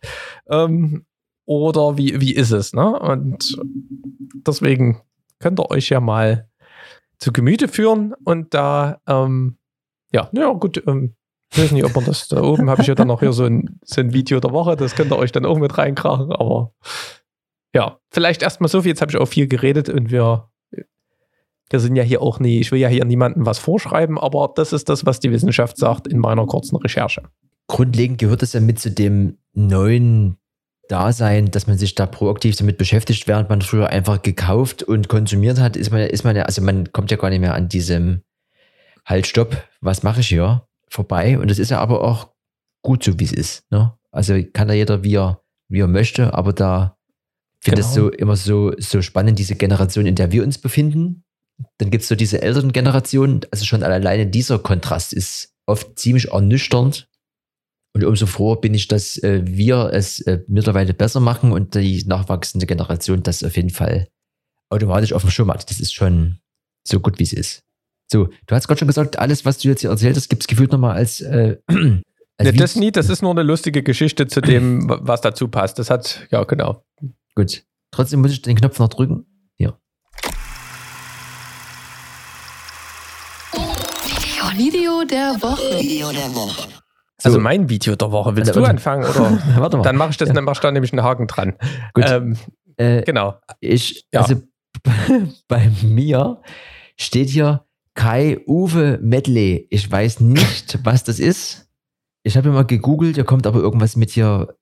Ähm, oder wie, wie ist es? Ne? Und deswegen könnt ihr euch ja mal zu Gemüte führen und da, ähm, ja, ja, gut, ähm, ich weiß nicht, ob man das da oben habe ich ja dann noch hier so ein, so ein Video der Woche, das könnt ihr euch dann auch mit reinkrachen, aber ja, vielleicht erstmal so viel, jetzt habe ich auch viel geredet und wir, wir sind ja hier auch nie, ich will ja hier niemandem was vorschreiben, aber das ist das, was die Wissenschaft sagt in meiner kurzen Recherche. Grundlegend gehört es ja mit zu dem neuen Dasein, dass man sich da proaktiv damit beschäftigt, während man früher einfach gekauft und konsumiert hat, ist man, ist man ja, also man kommt ja gar nicht mehr an diesem Halt, stopp, was mache ich hier? Vorbei. Und das ist ja aber auch gut so, wie es ist. Ne? Also kann da jeder, wie er, wie er möchte, aber da finde ich es Genau. so immer so, so spannend, diese Generation, in der wir uns befinden. Dann gibt es so diese älteren Generationen, also schon alleine dieser Kontrast ist oft ziemlich ernüchternd. Und umso froher bin ich, dass äh, wir es äh, mittlerweile besser machen und die nachwachsende Generation das auf jeden Fall automatisch auf dem Schirm hat. Das ist schon so gut, wie es ist. So, du hast gerade schon gesagt, alles, was du jetzt hier erzählt hast, gibt es gefühlt nochmal als, äh, als Ne, das nie, das ist nur eine lustige Geschichte zu dem, wa- was dazu passt. Das hat, ja, genau. Gut. Trotzdem muss ich den Knopf noch drücken. Hier. Video der Woche. Video der Woche. Also So. mein Video der Woche. Willst Warte, du anfangen oder? Warte mal. Dann mache ich das, Ja. dann mach ich da nämlich einen Haken dran. Gut. Ähm, äh, genau. Ich, Ja. also bei mir steht hier Kai Uwe Medley. Ich weiß nicht, was das ist. Ich habe mal gegoogelt, da kommt aber irgendwas mit hier.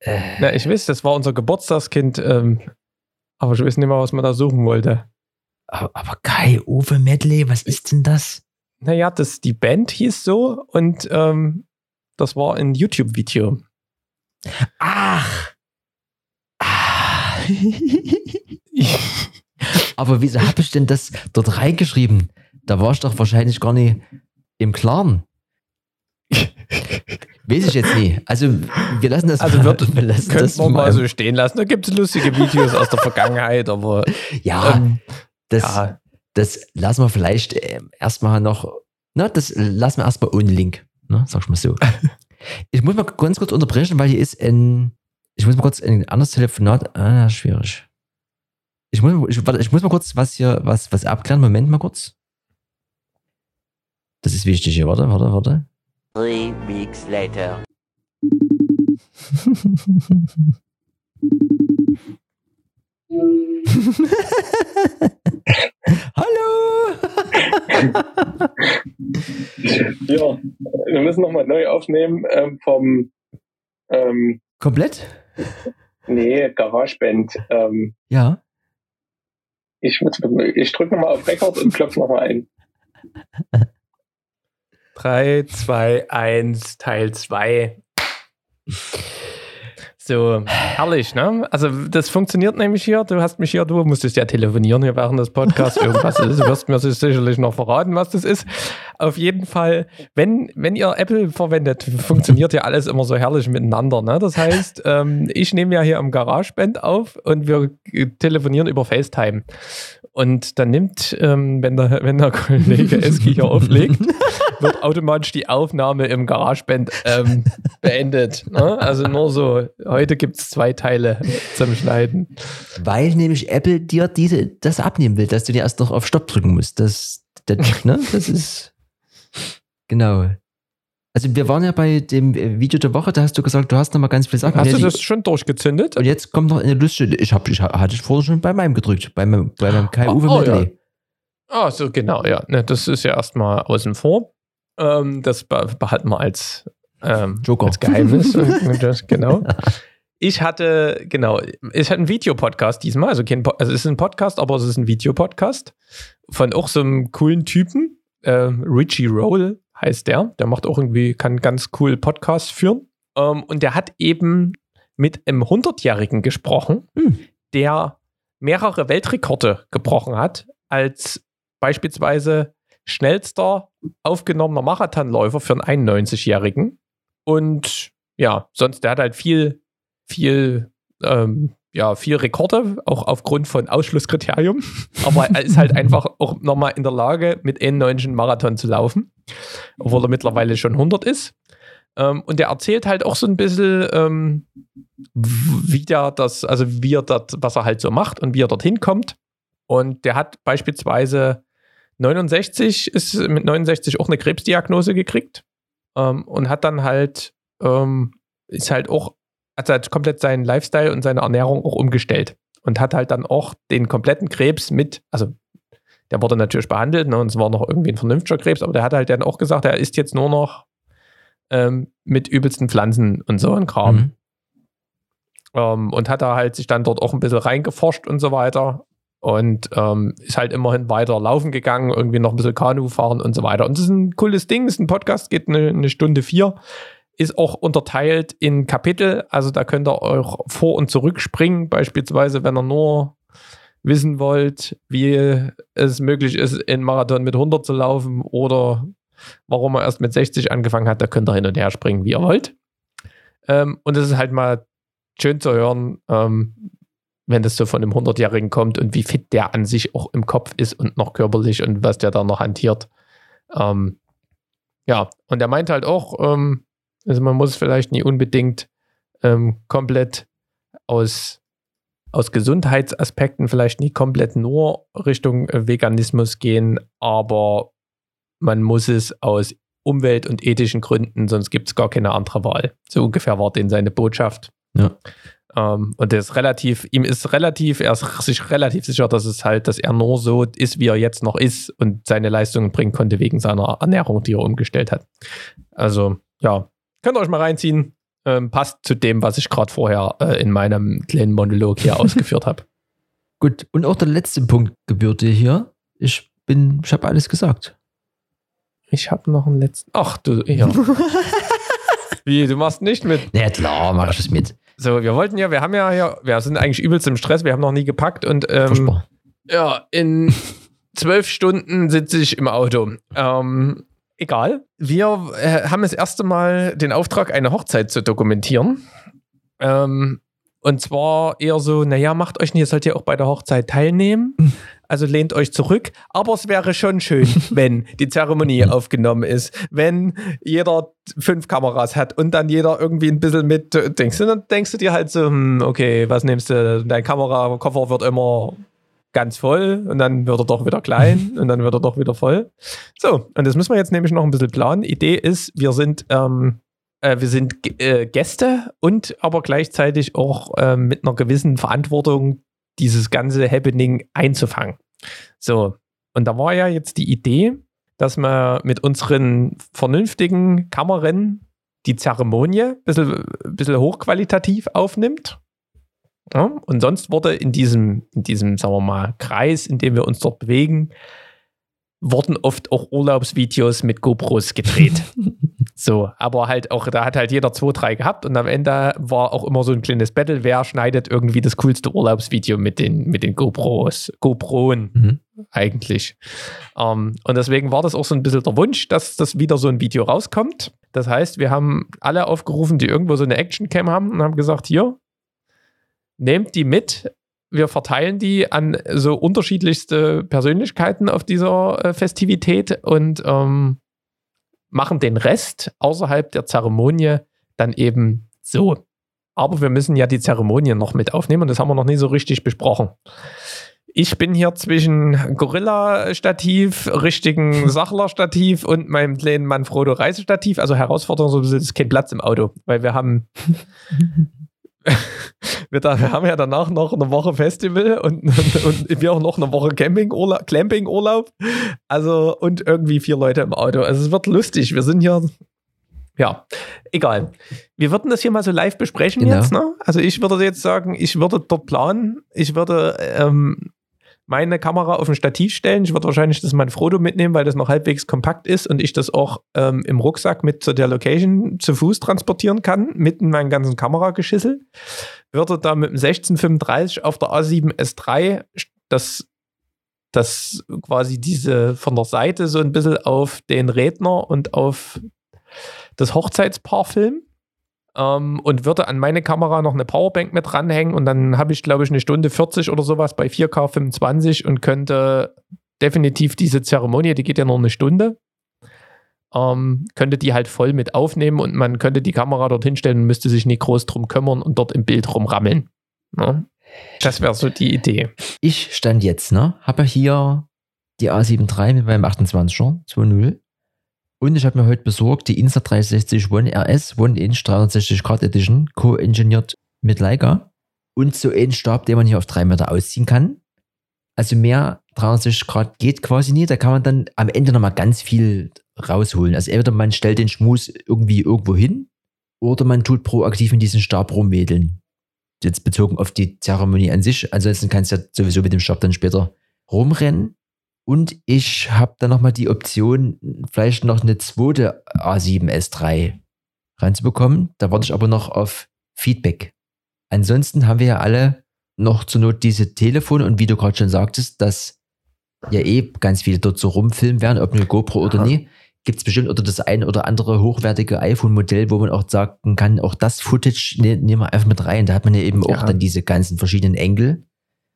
Äh, Na, ich weiß, das war unser Geburtstagskind, ähm, aber ich weiß nicht mehr, was man da suchen wollte. aber aber Kai Uwe Medley, was ist denn das? Naja, das, die Band hieß so und ähm, das war ein YouTube-Video. Ach. Ah. aber wieso habe ich denn das dort reingeschrieben? Da war ich doch wahrscheinlich gar nicht im Klaren. Weiß ich jetzt nie. Also, wir lassen das Also wird, wir lassen das wir mal mal so stehen lassen. Da gibt es lustige Videos aus der Vergangenheit, aber Ja, ähm, das, ja, das lassen wir vielleicht ähm, erstmal noch, na, das lassen wir erstmal ohne Link, ne, sag ich mal so. ich muss mal ganz kurz unterbrechen, weil hier ist ein, ich muss mal kurz ein anderes Telefonat, ah, schwierig. Ich muss, ich, warte, ich muss mal kurz was hier, was, was abklären. Moment mal kurz. Das ist wichtig hier. Warte, warte, warte. Three weeks later. Hallo! Ja, wir müssen nochmal neu aufnehmen ähm, vom, ähm, Komplett? nee, GarageBand. Ähm, Ja. Ich, ich drücke nochmal auf Rekord und klopfe nochmal ein. 3, 2, 1, Teil 2. So, herrlich, ne? Also, das funktioniert nämlich hier. Du hast mich hier, du musstest ja telefonieren hier während des Podcasts. Irgendwas ist. Du wirst mir sicherlich noch verraten, was das ist. Auf jeden Fall, wenn, wenn ihr Apple verwendet, funktioniert ja alles immer so herrlich miteinander. Ne? Das heißt, ähm, ich nehme ja hier am GarageBand auf und wir telefonieren über FaceTime. Und dann nimmt, ähm, wenn, der, wenn der Kollege Eski hier auflegt, wird automatisch die Aufnahme im GarageBand ähm, beendet. Ne? Also nur so, heute gibt es zwei Teile zum Schneiden. Weil nämlich Apple dir diese, das abnehmen will, dass du dir erst noch auf Stopp drücken musst. Das, das, ne? das ist. Genau. Also wir waren ja bei dem Video der Woche, da hast du gesagt, du hast noch mal ganz viele Sachen. Hast du die- das schon durchgezündet? Und jetzt kommt noch eine Liste. Ich, hab, ich hatte ich vorher schon bei meinem gedrückt, bei meinem, bei meinem Kai Uwe Oh, Medley. Ah, so genau, ja. Ne, das ist ja erstmal außen vor. Ähm, das be behalten wir als, ähm, als Geheimnis. genau. Ich hatte, genau, ich hatte einen Videopodcast diesmal, also, kein, Po- also es ist ein Podcast, aber es ist ein Videopodcast von auch so einem coolen Typen. Ähm, Richie Roll heißt der. Der macht auch irgendwie, kann ganz cool Podcasts führen. Ähm, und der hat eben mit einem 100-Jährigen gesprochen, Hm. der mehrere Weltrekorde gebrochen hat, als beispielsweise schnellster aufgenommener Marathonläufer für einen 91-Jährigen. Und ja, sonst, der hat halt viel, viel, ähm, ja, viel Rekorde, auch aufgrund von Ausschlusskriterium. Aber er ist halt einfach auch nochmal in der Lage, mit 91 einen Marathon zu laufen, obwohl er mittlerweile schon 100 ist. Ähm, und er erzählt halt auch so ein bisschen, ähm, wie der das, also wie er das, was er halt so macht und wie er dorthin kommt. Und der hat beispielsweise 69, ist mit 69 auch eine Krebsdiagnose gekriegt ähm, und hat dann halt, ähm, ist halt auch, hat halt komplett seinen Lifestyle und seine Ernährung auch umgestellt und hat halt dann auch den kompletten Krebs mit, also der wurde natürlich behandelt ne, und es war noch irgendwie ein vernünftiger Krebs, aber der hat halt dann auch gesagt, er isst jetzt nur noch ähm, mit übelsten Pflanzen und so ein Kram. Mhm. Ähm, und hat da halt sich dann dort auch ein bisschen reingeforscht und so weiter. Und ähm, ist halt immerhin weiter laufen gegangen, irgendwie noch ein bisschen Kanu fahren und so weiter. Und das ist ein cooles Ding, ist ein Podcast, geht eine, eine Stunde vier, ist auch unterteilt in Kapitel. Also da könnt ihr auch vor- und zurückspringen, beispielsweise, wenn ihr nur wissen wollt, wie es möglich ist, in Marathon mit 100 zu laufen oder warum er erst mit 60 angefangen hat, da könnt ihr hin und her springen, wie ihr wollt. Ähm, und es ist halt mal schön zu hören, ähm, wenn das so von einem 100-Jährigen kommt und wie fit der an sich auch im Kopf ist und noch körperlich und was der da noch hantiert. Ähm, ja, und er meint halt auch, ähm, also man muss vielleicht nie unbedingt ähm, komplett aus, aus Gesundheitsaspekten vielleicht nie komplett nur Richtung äh, Veganismus gehen, aber man muss es aus Umwelt- und ethischen Gründen, sonst gibt es gar keine andere Wahl. So ungefähr war denn seine Botschaft. Ja. Ähm, und der ist relativ, ihm ist relativ, er ist sich relativ sicher, dass es halt, dass er nur so ist, wie er jetzt noch ist und seine Leistungen bringen konnte wegen seiner Ernährung, die er umgestellt hat. Also, ja, könnt ihr euch mal reinziehen. Ähm, passt zu dem, was ich gerade vorher äh, in meinem kleinen Monolog hier ausgeführt habe. Gut, und auch der letzte Punkt gebührt dir hier. Ich bin, ich habe alles gesagt. Ich habe noch einen letzten. Ach du, ja. Wie, du machst nicht mit? Na ja, klar, mach ich das mit. So, wir wollten ja, wir haben ja hier, wir sind eigentlich übelst im Stress, wir haben noch nie gepackt und ähm, ja, in zwölf Stunden sitze ich im Auto. Ähm, egal. Wir äh, haben das erste Mal den Auftrag, eine Hochzeit zu dokumentieren. Ähm, und zwar eher so, naja, macht euch nicht, ihr sollt ja auch bei der Hochzeit teilnehmen. Also lehnt euch zurück. Aber es wäre schon schön, wenn die Zeremonie aufgenommen ist, wenn jeder fünf Kameras hat und dann jeder irgendwie ein bisschen mit äh, denkst. Und dann denkst du dir halt so, hm, okay, was nimmst du? Dein Kamerakoffer wird immer ganz voll und dann wird er doch wieder klein und dann wird er doch wieder voll. So, und das müssen wir jetzt nämlich noch ein bisschen planen. Idee ist, wir sind, ähm, äh, wir sind äh, Gäste und aber gleichzeitig auch ähm, mit einer gewissen Verantwortung dieses ganze Happening einzufangen. So, und da war ja jetzt die Idee, dass man mit unseren vernünftigen Kameran die Zeremonie ein bisschen, bisschen hochqualitativ aufnimmt. Ja, und sonst wurde in diesem, in diesem, sagen wir mal, Kreis, in dem wir uns dort bewegen, wurden oft auch Urlaubsvideos mit GoPros gedreht. so, aber halt auch, da hat halt jeder zwei, drei gehabt und am Ende war auch immer so ein kleines Battle, wer schneidet irgendwie das coolste Urlaubsvideo mit den, mit den GoPros, GoProen Mhm. eigentlich. Ähm, und deswegen war das auch so ein bisschen der Wunsch, dass das wieder so ein Video rauskommt. Das heißt, wir haben alle aufgerufen, die irgendwo so eine Actioncam haben und haben gesagt, hier, nehmt die mit. Wir verteilen die an so unterschiedlichste Persönlichkeiten auf dieser äh, Festivität und ähm, machen den Rest außerhalb der Zeremonie dann eben so. Aber wir müssen ja die Zeremonie noch mit aufnehmen und das haben wir noch nie so richtig besprochen. Ich bin hier zwischen Gorilla-Stativ, richtigen Sachler-Stativ und meinem kleinen Manfrotto Reisestativ. Also Herausforderung, so ist kein Platz im Auto, weil wir haben wir, da, wir haben ja danach noch eine Woche Festival und, und, wir auch noch eine Woche Campingurlaub, Clampingurlaub. Also und irgendwie vier Leute im Auto. Also es wird lustig. Wir sind hier. Ja, egal. Wir würden das hier mal so live besprechen Genau. jetzt. Ne? Also ich würde jetzt sagen, ich würde dort planen. Ich würde ähm, meine Kamera auf ein Stativ stellen. Ich würde wahrscheinlich das mein Frodo mitnehmen, weil das noch halbwegs kompakt ist und ich das auch ähm, im Rucksack mit zu der Location zu Fuß transportieren kann, mit in meinen ganzen Kamerageschissel. Würde da mit dem 1635 auf der A7 S3 das, das quasi diese von der Seite so ein bisschen auf den Redner und auf das Hochzeitspaar filmen ähm, und würde an meine Kamera noch eine Powerbank mit ranhängen und dann habe ich, glaube ich, eine Stunde 40 oder sowas bei 4K 25 und könnte definitiv diese Zeremonie, die geht ja nur eine Stunde, ähm, könnte die halt voll mit aufnehmen und man könnte die Kamera dorthin stellen und müsste sich nicht groß drum kümmern und dort im Bild rumrammeln. Ne? Das wäre so die Idee. Ich stand jetzt, ne? Habe hier die A7 III mit meinem 28er 2.0 und ich habe mir heute besorgt die Insta360 One RS One Inch 360 Grad Edition, co-engineert mit Leica und so einen Stab, den man hier auf drei Meter ausziehen kann. Also mehr 360 Grad geht quasi nie. Da kann man dann am Ende nochmal ganz viel rausholen. Also entweder man stellt den Schmus irgendwie irgendwo hin oder man tut proaktiv in diesen Stab rumwedeln. Jetzt bezogen auf die Zeremonie an sich. Ansonsten kannst du ja sowieso mit dem Stab dann später rumrennen. Und ich habe dann nochmal die Option, vielleicht noch eine zweite A7S3 ranzubekommen. Da warte ich aber noch auf Feedback. Ansonsten haben wir ja alle noch zur Not diese Telefone und wie du gerade schon sagtest, dass ja eh ganz viele dort so rumfilmen werden, ob eine GoPro oder Aha. nie. Gibt es bestimmt oder das ein oder andere hochwertige iPhone-Modell, wo man auch sagen kann, auch das Footage ne, nehmen wir einfach mit rein. Da hat man ja eben Ja. auch dann diese ganzen verschiedenen Engel.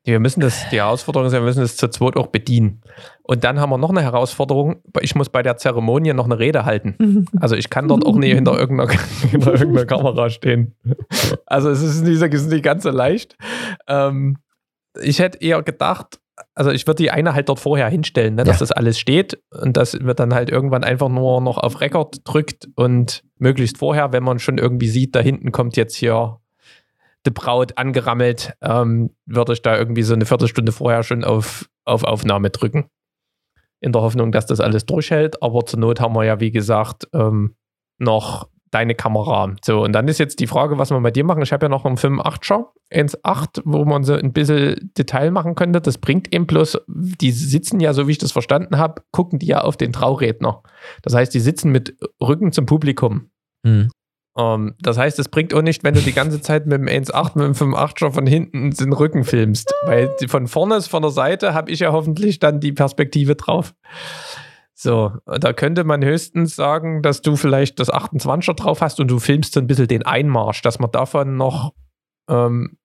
Wir müssen das, die Herausforderung ist, wir müssen das zu zweit auch bedienen. Und dann haben wir noch eine Herausforderung. Ich muss bei der Zeremonie noch eine Rede halten. Also ich kann dort auch nicht hinter irgendeiner, hinter irgendeiner Kamera stehen. Also es ist nicht, es ist nicht ganz so leicht. Ähm, ich hätte eher gedacht, also ich würde die eine halt dort vorher hinstellen, ne, dass Ja. das alles steht und das wird dann halt irgendwann einfach nur noch auf Rekord drückt und möglichst vorher, wenn man schon irgendwie sieht, da hinten kommt jetzt hier die Braut angerammelt, ähm, würde ich da irgendwie so eine Viertelstunde vorher schon auf, auf Aufnahme drücken. In der Hoffnung, dass das alles durchhält. Aber zur Not haben wir ja, wie gesagt, ähm, noch deine Kamera. So, und dann ist jetzt die Frage, was wir bei dir machen. Ich habe ja noch einen 5.8er, 1.8, wo man so ein bisschen Detail machen könnte. Das bringt eben bloß, die sitzen ja, so wie ich das verstanden habe, gucken die ja auf den Trauredner. Das heißt, die sitzen mit Rücken zum Publikum. Hm. Ähm, das heißt, es bringt auch nicht, wenn du die ganze Zeit mit dem 1.8, mit dem 5.8 von hinten den Rücken filmst. Weil von vorne, von der Seite, habe ich ja hoffentlich dann die Perspektive drauf. So, da könnte man höchstens sagen, dass du vielleicht das 28er drauf hast und du filmst so ein bisschen den Einmarsch, dass wir davon noch ähm,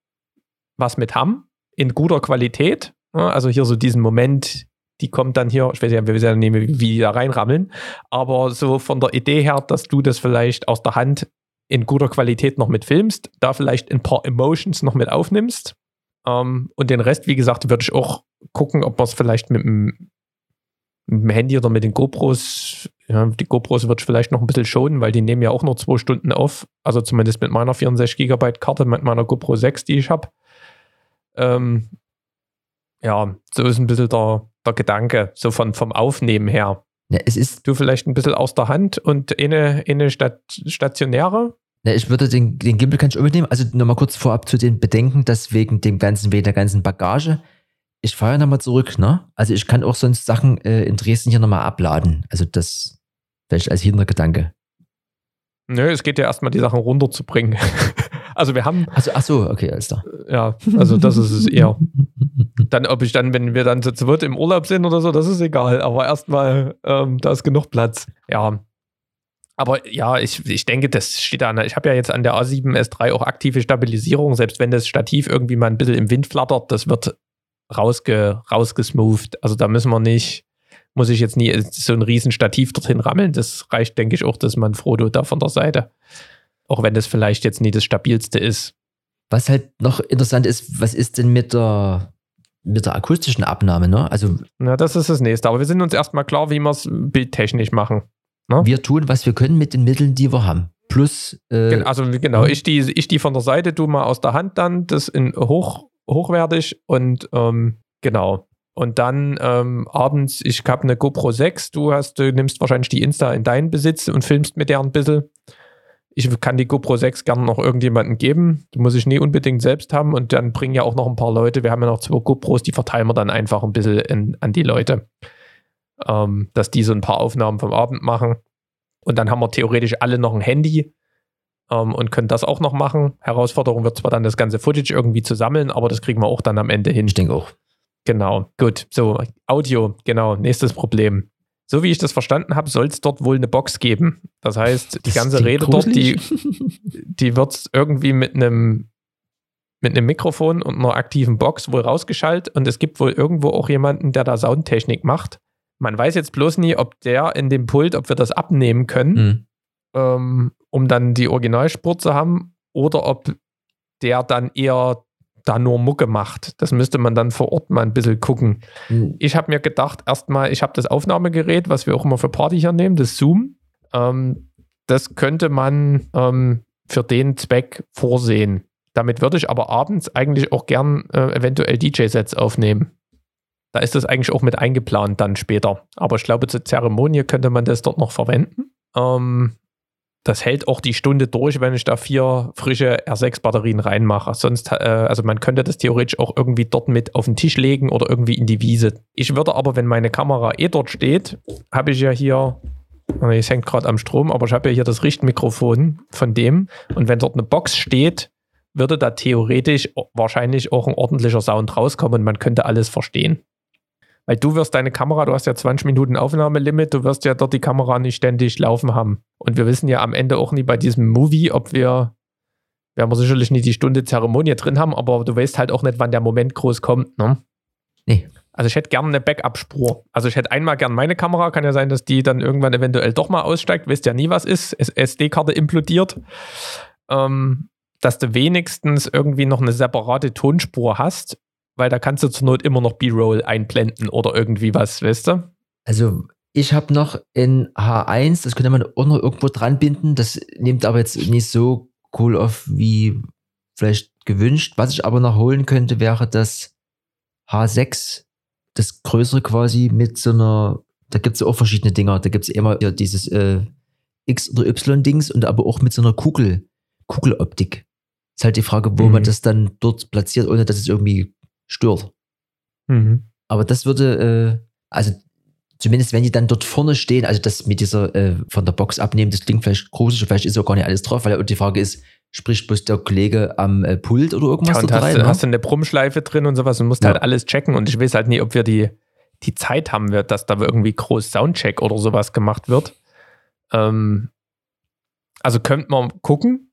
was mit haben, in guter Qualität. Ja, Also hier so diesen Moment, die kommt dann hier, ich weiß ja, wir wissen ja nicht, wie die da reinrammeln, aber so von der Idee her, dass du das vielleicht aus der Hand in guter Qualität noch mit filmst, da vielleicht ein paar Emotions noch mit aufnimmst. Ähm, und den Rest, wie gesagt, würde ich auch gucken, ob man es vielleicht mit dem, mit dem Handy oder mit den GoPros, ja, die GoPros würde ich vielleicht noch ein bisschen schonen, weil die nehmen ja auch nur zwei Stunden auf. Also zumindest mit meiner 64 Gigabyte Karte, mit meiner GoPro 6, die ich habe. Ähm, ja, so ist ein bisschen der, der Gedanke, so von, vom Aufnehmen her. Ja, es ist Du vielleicht ein bisschen aus der Hand und eine, eine Stat stationäre Na, ich würde den, den Gimbal kann ich unbedingt nehmen. Also nochmal kurz vorab zu den Bedenken, dass wegen dem ganzen, wegen der ganzen Bagage. Ich fahre ja nochmal zurück, ne? Also ich kann auch sonst Sachen äh, in Dresden hier nochmal abladen. Also das vielleicht als Hintergedanke. Nö, es geht ja erstmal, die Sachen runterzubringen. also wir haben, Also, ach so, okay, alles klar. ja, also das ist es eher. Dann, ob ich dann, wenn wir dann zu zweit im Urlaub sind oder so, das ist egal. Aber erstmal, ähm, da ist genug Platz. Ja. Aber ja, ich, ich denke, das steht an. Ich habe ja jetzt an der A7 S3 auch aktive Stabilisierung. Selbst wenn das Stativ irgendwie mal ein bisschen im Wind flattert, das wird rausge, rausgesmoothed. Also da müssen wir nicht, muss ich jetzt nie so ein riesen Stativ dorthin rammeln. Das reicht, denke ich, auch, dass man Frodo da von der Seite. Auch wenn das vielleicht jetzt nie das stabilste ist. Was halt noch interessant ist, was ist denn mit der, mit der akustischen Abnahme, ne? Also Na, das ist das nächste. Aber wir sind uns erstmal klar, wie wir es bildtechnisch machen. wir tun, was wir können mit den Mitteln, die wir haben. Plus, äh, Also genau, Mhm. ich die, ich die von der Seite, du mal aus der Hand dann, das in hoch, hochwertig und ähm, genau. Und dann ähm, abends, ich habe eine GoPro 6, du hast, du nimmst wahrscheinlich die Insta in deinen Besitz und filmst mit der ein bisschen. Ich kann die GoPro 6 gerne noch irgendjemandem geben. Die muss ich nie unbedingt selbst haben und dann bringen ja auch noch ein paar Leute. Wir haben ja noch zwei GoPros, die verteilen wir dann einfach ein bisschen in, an die Leute. Ähm, dass die so ein paar Aufnahmen vom Abend machen. Und dann haben wir theoretisch alle noch ein Handy ähm, und können das auch noch machen. Herausforderung wird zwar dann das ganze Footage irgendwie zu sammeln, aber das kriegen wir auch dann am Ende hin. ich denke auch. Genau, gut. So, Audio, genau, nächstes Problem. So wie ich das verstanden habe, soll es dort wohl eine Box geben. Das heißt, die Das ganze Rede dort, die, gruselig. die wird irgendwie mit einem mit einem Mikrofon und einer aktiven Box wohl rausgeschaltet und es gibt wohl irgendwo auch jemanden, der da Soundtechnik macht. Man weiß jetzt bloß nie, ob der in dem Pult, ob wir das abnehmen können, Hm. ähm, um dann die Originalspur zu haben, oder ob der dann eher da nur Mucke macht. Das müsste man dann vor Ort mal ein bisschen gucken. Hm. Ich habe mir gedacht, erstmal, ich habe das Aufnahmegerät, was wir auch immer für Party hier nehmen, das Zoom. Ähm, das könnte man ähm, für den Zweck vorsehen. Damit würde ich aber abends eigentlich auch gern äh, eventuell DJ-Sets aufnehmen. Da ist das eigentlich auch mit eingeplant dann später. Aber ich glaube, zur Zeremonie könnte man das dort noch verwenden. Ähm, das hält auch die Stunde durch, wenn ich da vier frische R6-Batterien reinmache. Sonst, äh, also man könnte das theoretisch auch irgendwie dort mit auf den Tisch legen oder irgendwie in die Wiese. Ich würde aber, wenn meine Kamera eh dort steht, habe ich ja hier, oh, es hängt gerade am Strom, aber ich habe ja hier das Richtmikrofon von dem. Und wenn dort eine Box steht, würde da theoretisch wahrscheinlich auch ein ordentlicher Sound rauskommen und man könnte alles verstehen. Weil du wirst deine Kamera, du hast ja 20 Minuten Aufnahmelimit, du wirst ja dort die Kamera nicht ständig laufen haben. Und wir wissen ja am Ende auch nie bei diesem Movie, ob wir, werden wir sicherlich nie die Stunde Zeremonie drin haben, aber du weißt halt auch nicht, wann der Moment groß kommt, ne? Nee. Also ich hätte gerne eine Backup-Spur. Also ich hätte einmal gern meine Kamera, kann ja sein, dass die dann irgendwann eventuell doch mal aussteigt, wisst ja nie, was ist, SD-Karte implodiert. Ähm, dass du wenigstens irgendwie noch eine separate Tonspur hast, weil da kannst du zur Not immer noch B-Roll einblenden oder irgendwie was, weißt du? Also ich habe noch in H1, das könnte man auch noch irgendwo dran binden. Das nimmt aber jetzt nicht so cool auf wie vielleicht gewünscht. Was ich aber noch holen könnte, wäre das H6, das größere quasi mit so einer, da gibt es auch verschiedene Dinger. Da gibt es immer ja, dieses äh, X- oder Y-Dings und aber auch mit so einer Kugel, Kugeloptik. Ist halt die Frage, wo Mhm. man das dann dort platziert, ohne dass es irgendwie stört. Aber das würde, äh, also zumindest wenn die dann dort vorne stehen, also das mit dieser äh, von der Box abnehmen, das klingt vielleicht gruselig, vielleicht ist auch gar nicht alles drauf, weil die Frage ist, spricht bloß der Kollege am äh, Pult oder irgendwas Ja, und hast, rein? du- ne? hast du eine Brummschleife drin und sowas und musst Ja. halt alles checken und ich weiß halt nie, ob wir die, die Zeit haben, wird, dass da irgendwie groß Soundcheck oder sowas gemacht wird. Ähm, also könnte man gucken.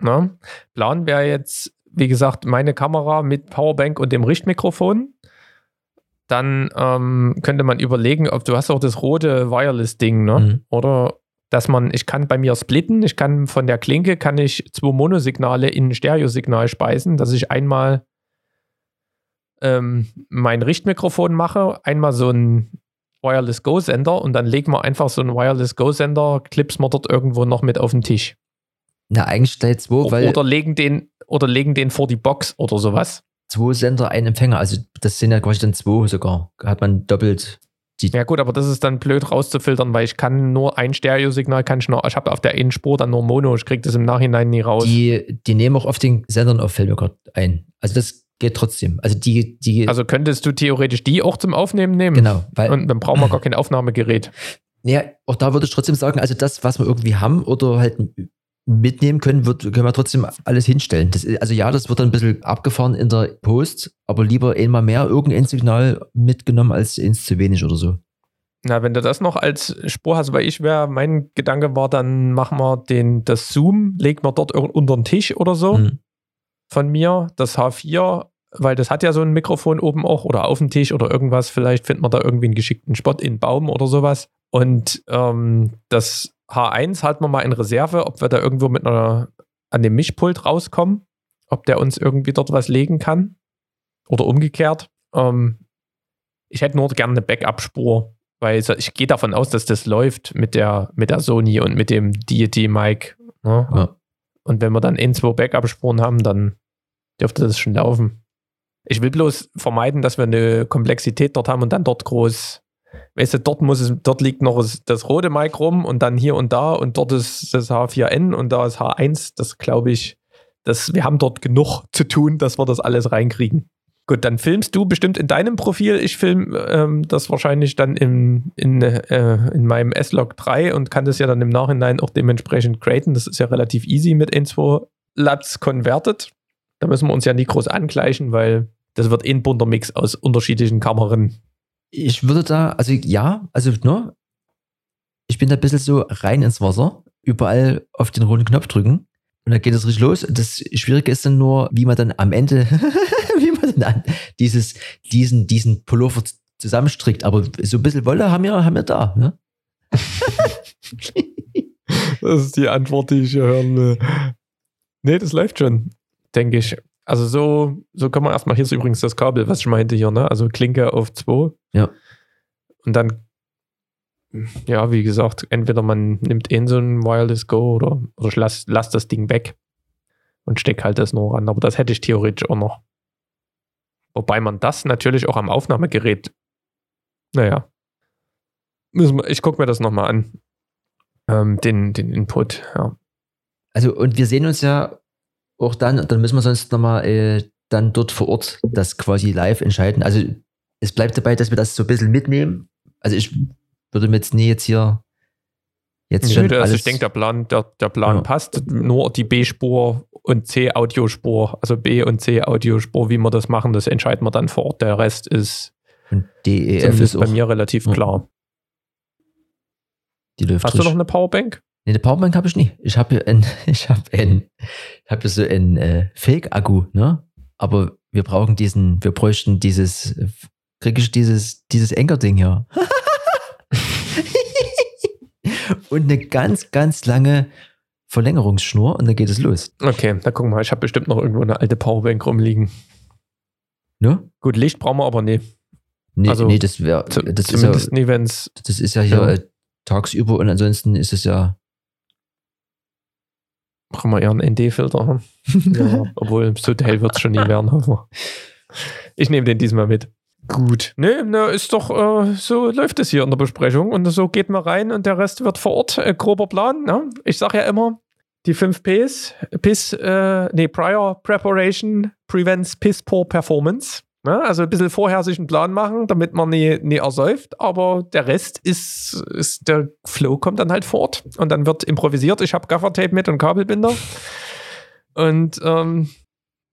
Ne? Plan wäre jetzt, wie gesagt, meine Kamera mit Powerbank und dem Richtmikrofon. Dann ähm, könnte man überlegen, ob du hast auch das rote Wireless-Ding, ne? Mhm. Oder dass man, ich kann bei mir splitten, ich kann von der Klinke kann ich zwei Monosignale in ein Stereosignal speisen, dass ich einmal ähm, mein Richtmikrofon mache, einmal so ein Wireless Go-Sender und dann legen wir einfach so einen Wireless Go-Sender, clips wir dort irgendwo noch mit auf den Tisch. Na, eigentlich stellt zwei, weil oder legen den oder legen den vor die Box oder sowas. zwei Sender, ein Empfänger, also das sind ja quasi dann zwei sogar. Hat man doppelt Ja gut, aber das ist dann blöd rauszufiltern, weil ich kann nur ein Stereosignal, kann ich nur, ich habe auf der einen Spur dann nur Mono, ich kriege das im Nachhinein nie raus. Die, die nehmen auch auf den Sendern auf Filmrecord ein. Also das geht trotzdem. Also die, die, also könntest du theoretisch die auch zum Aufnehmen nehmen? genau, weil, Und dann brauchen wir gar kein Aufnahmegerät. ja, auch da würde ich trotzdem sagen, also das, was wir irgendwie haben oder halt mitnehmen können, wird, können wir trotzdem alles hinstellen. Das, also ja, das wird dann ein bisschen abgefahren in der Post, aber lieber einmal mehr irgendein Signal mitgenommen als eins zu wenig oder so. Na, wenn du das noch als Spur hast, weil ich wäre, mein Gedanke war, dann machen wir den, das Zoom, legen wir dort unter den Tisch oder so Mhm. von mir, das H4, weil das hat ja so ein Mikrofon oben auch oder auf dem Tisch oder irgendwas. Vielleicht findet man da irgendwie einen geschickten Spot in Baum oder sowas. Und ähm, das H1 halten wir mal in Reserve, ob wir da irgendwo mit einer an dem Mischpult rauskommen, ob der uns irgendwie dort was legen kann oder umgekehrt. Ähm, ich hätte nur gerne eine Backup-Spur, weil ich gehe davon aus, dass das läuft mit der, mit der Sony und mit dem Deity-Mic. Ne? Ja. Und wenn wir dann ein, zwei Backup-Spuren haben, dann dürfte das schon laufen. Ich will bloß vermeiden, dass wir eine Komplexität dort haben und dann dort groß. Weißt du, dort muss es, dort liegt noch das, das rote Mic rum und dann hier und da und dort ist das H4N und da ist H1. Das glaube ich, dass wir haben dort genug zu tun, dass wir das alles reinkriegen. Gut, dann filmst du bestimmt in deinem Profil. Ich film ähm, das wahrscheinlich dann im, in, äh, in meinem S-Log 3 und kann das ja dann im Nachhinein auch dementsprechend graden. Das ist ja relativ easy mit N2 LUTs converted. Da müssen wir uns ja nie groß angleichen, weil das wird eh ein bunter Mix aus unterschiedlichen Kameran. Ich würde da, also ja, also ne, ich bin da ein bisschen so rein ins Wasser, überall auf den roten Knopf drücken und dann geht es richtig los. Das Schwierige ist dann nur, wie man dann am Ende, wie man dann an dieses, diesen, diesen Pullover zusammenstrickt. Aber so ein bisschen Wolle haben wir, haben wir da. Ne? Das ist die Antwort, die ich hier hören will. Nee, das läuft schon, denke ich. Also so, so kann man erstmal, hier ist übrigens das Kabel, was ich meinte hier, ne? Also Klinke auf 2. Ja. Und dann, ja, wie gesagt, entweder man nimmt in so ein Wireless Go oder, oder ich lass, lass das Ding weg und steck halt das nur ran. Aber das hätte ich theoretisch auch noch. Wobei man das natürlich auch am Aufnahmegerät, naja, wir, ich gucke mir das nochmal an. Ähm, den, den Input, ja. Also, und wir sehen uns ja auch dann, dann müssen wir sonst nochmal äh, dann dort vor Ort das quasi live entscheiden. Also, es bleibt dabei, dass wir das so ein bisschen mitnehmen. Also, ich würde mir jetzt nie jetzt hier jetzt Nö, schon also alles. ich denke, der Plan, der, der Plan Ja. passt. Nur die B-Spur und C-Audiospur, also B- und C-Audiospur, wie wir das machen, das entscheiden wir dann vor Ort. Der Rest ist und DEF zumindest ist auch, bei mir relativ Ja. klar. Hast du noch eine Powerbank? Nee, eine Powerbank habe ich nie. Ich habe hier ein, ich habe ein, ich habe so ein äh, Fake-Akku, ne? Aber wir brauchen diesen, wir bräuchten dieses, äh, krieg ich dieses, dieses Anker-Ding hier. und eine ganz, ganz lange Verlängerungsschnur und dann geht es los. Okay, dann gucken wir mal. Ich habe bestimmt noch irgendwo eine alte Powerbank rumliegen. Ne? Gut, Licht brauchen wir aber nie. Nee, Also, nee das wäre, das ist ja, nie, das ist ja hier Ja. Tagsüber und ansonsten ist es ja, Brauchen wir eher einen ND-Filter haben. Ja, obwohl, so hell wird es schon nie werden, hoffen wir. Ich nehme den diesmal mit. Gut. Nee, na, ist doch, äh, so läuft es hier in der Besprechung und so geht man rein und der Rest wird vor Ort. Äh, grober Plan. Ne? Ich sage ja immer, die 5 Ps, Piss, äh, nee, Prior Preparation prevents Piss Poor Performance. Ne? Also ein bisschen vorher sich einen Plan machen, damit man nie, nie ersäuft, aber der Rest ist, ist, der Flow kommt dann halt fort und dann wird improvisiert. Ich habe Gaffertape mit und Kabelbinder. Und ähm,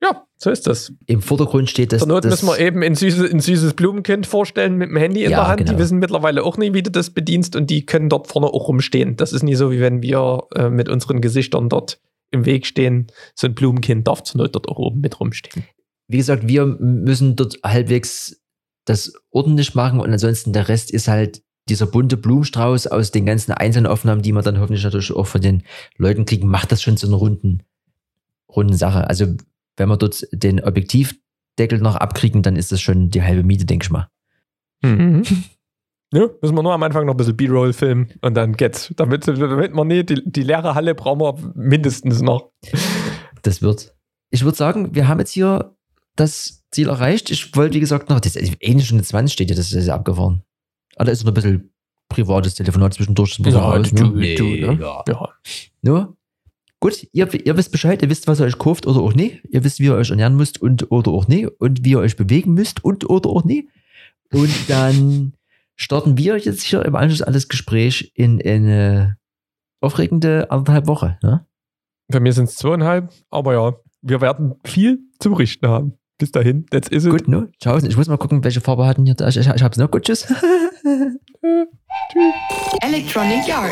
ja, so ist das. im Vordergrund steht das. Zur Not das müssen wir eben ein süßes, ein süßes Blumenkind vorstellen mit dem Handy in Ja, der Hand. Die genau. wissen mittlerweile auch nicht, wie du das bedienst und die können dort vorne auch rumstehen. Das ist nie so, wie wenn wir äh, mit unseren Gesichtern dort im Weg stehen. So ein Blumenkind darf zur Not dort auch oben mit rumstehen. Wie gesagt, wir müssen dort halbwegs das ordentlich machen und ansonsten der Rest ist halt dieser bunte Blumenstrauß aus den ganzen einzelnen Aufnahmen, die wir dann hoffentlich natürlich auch von den Leuten kriegen, macht das schon zu einer runden, runden Sache. Also wenn wir dort den Objektivdeckel noch abkriegen, dann ist das schon die halbe Miete, denke ich mal. Mhm. Ja, müssen wir nur am Anfang noch ein bisschen B-Roll filmen und dann geht's. Damit, damit man nicht, die, die leere Halle brauchen wir mindestens noch. Das wird. Ich würde sagen, wir haben jetzt hier das Ziel erreicht. Ich wollte, wie gesagt, noch, das ist eine Stunde 20 steht ja, das ist ja abgefahren. Ah, da ist noch ein bisschen privates Telefonat zwischendurch. Das Ja, raus, du- ne? du, ne? ja. Ja. No? Gut, ihr, ihr wisst Bescheid, ihr wisst, was ihr euch kauft oder auch nicht. Ihr wisst, wie ihr euch ernähren müsst und oder auch nicht. Und wie ihr euch bewegen müsst und oder auch nicht. Und dann starten wir jetzt hier im Anschluss an das Gespräch in eine aufregende anderthalb Woche. Ne? Bei mir sind es zweieinhalb, aber ja, wir werden viel zu berichten haben. Bis dahin, that's is it. Gut, ne? Ciao. Ich muss mal gucken, welche Farbe hatten hier. Ich, ich, ich hab's noch. Gut, tschüss. Electronic Yard.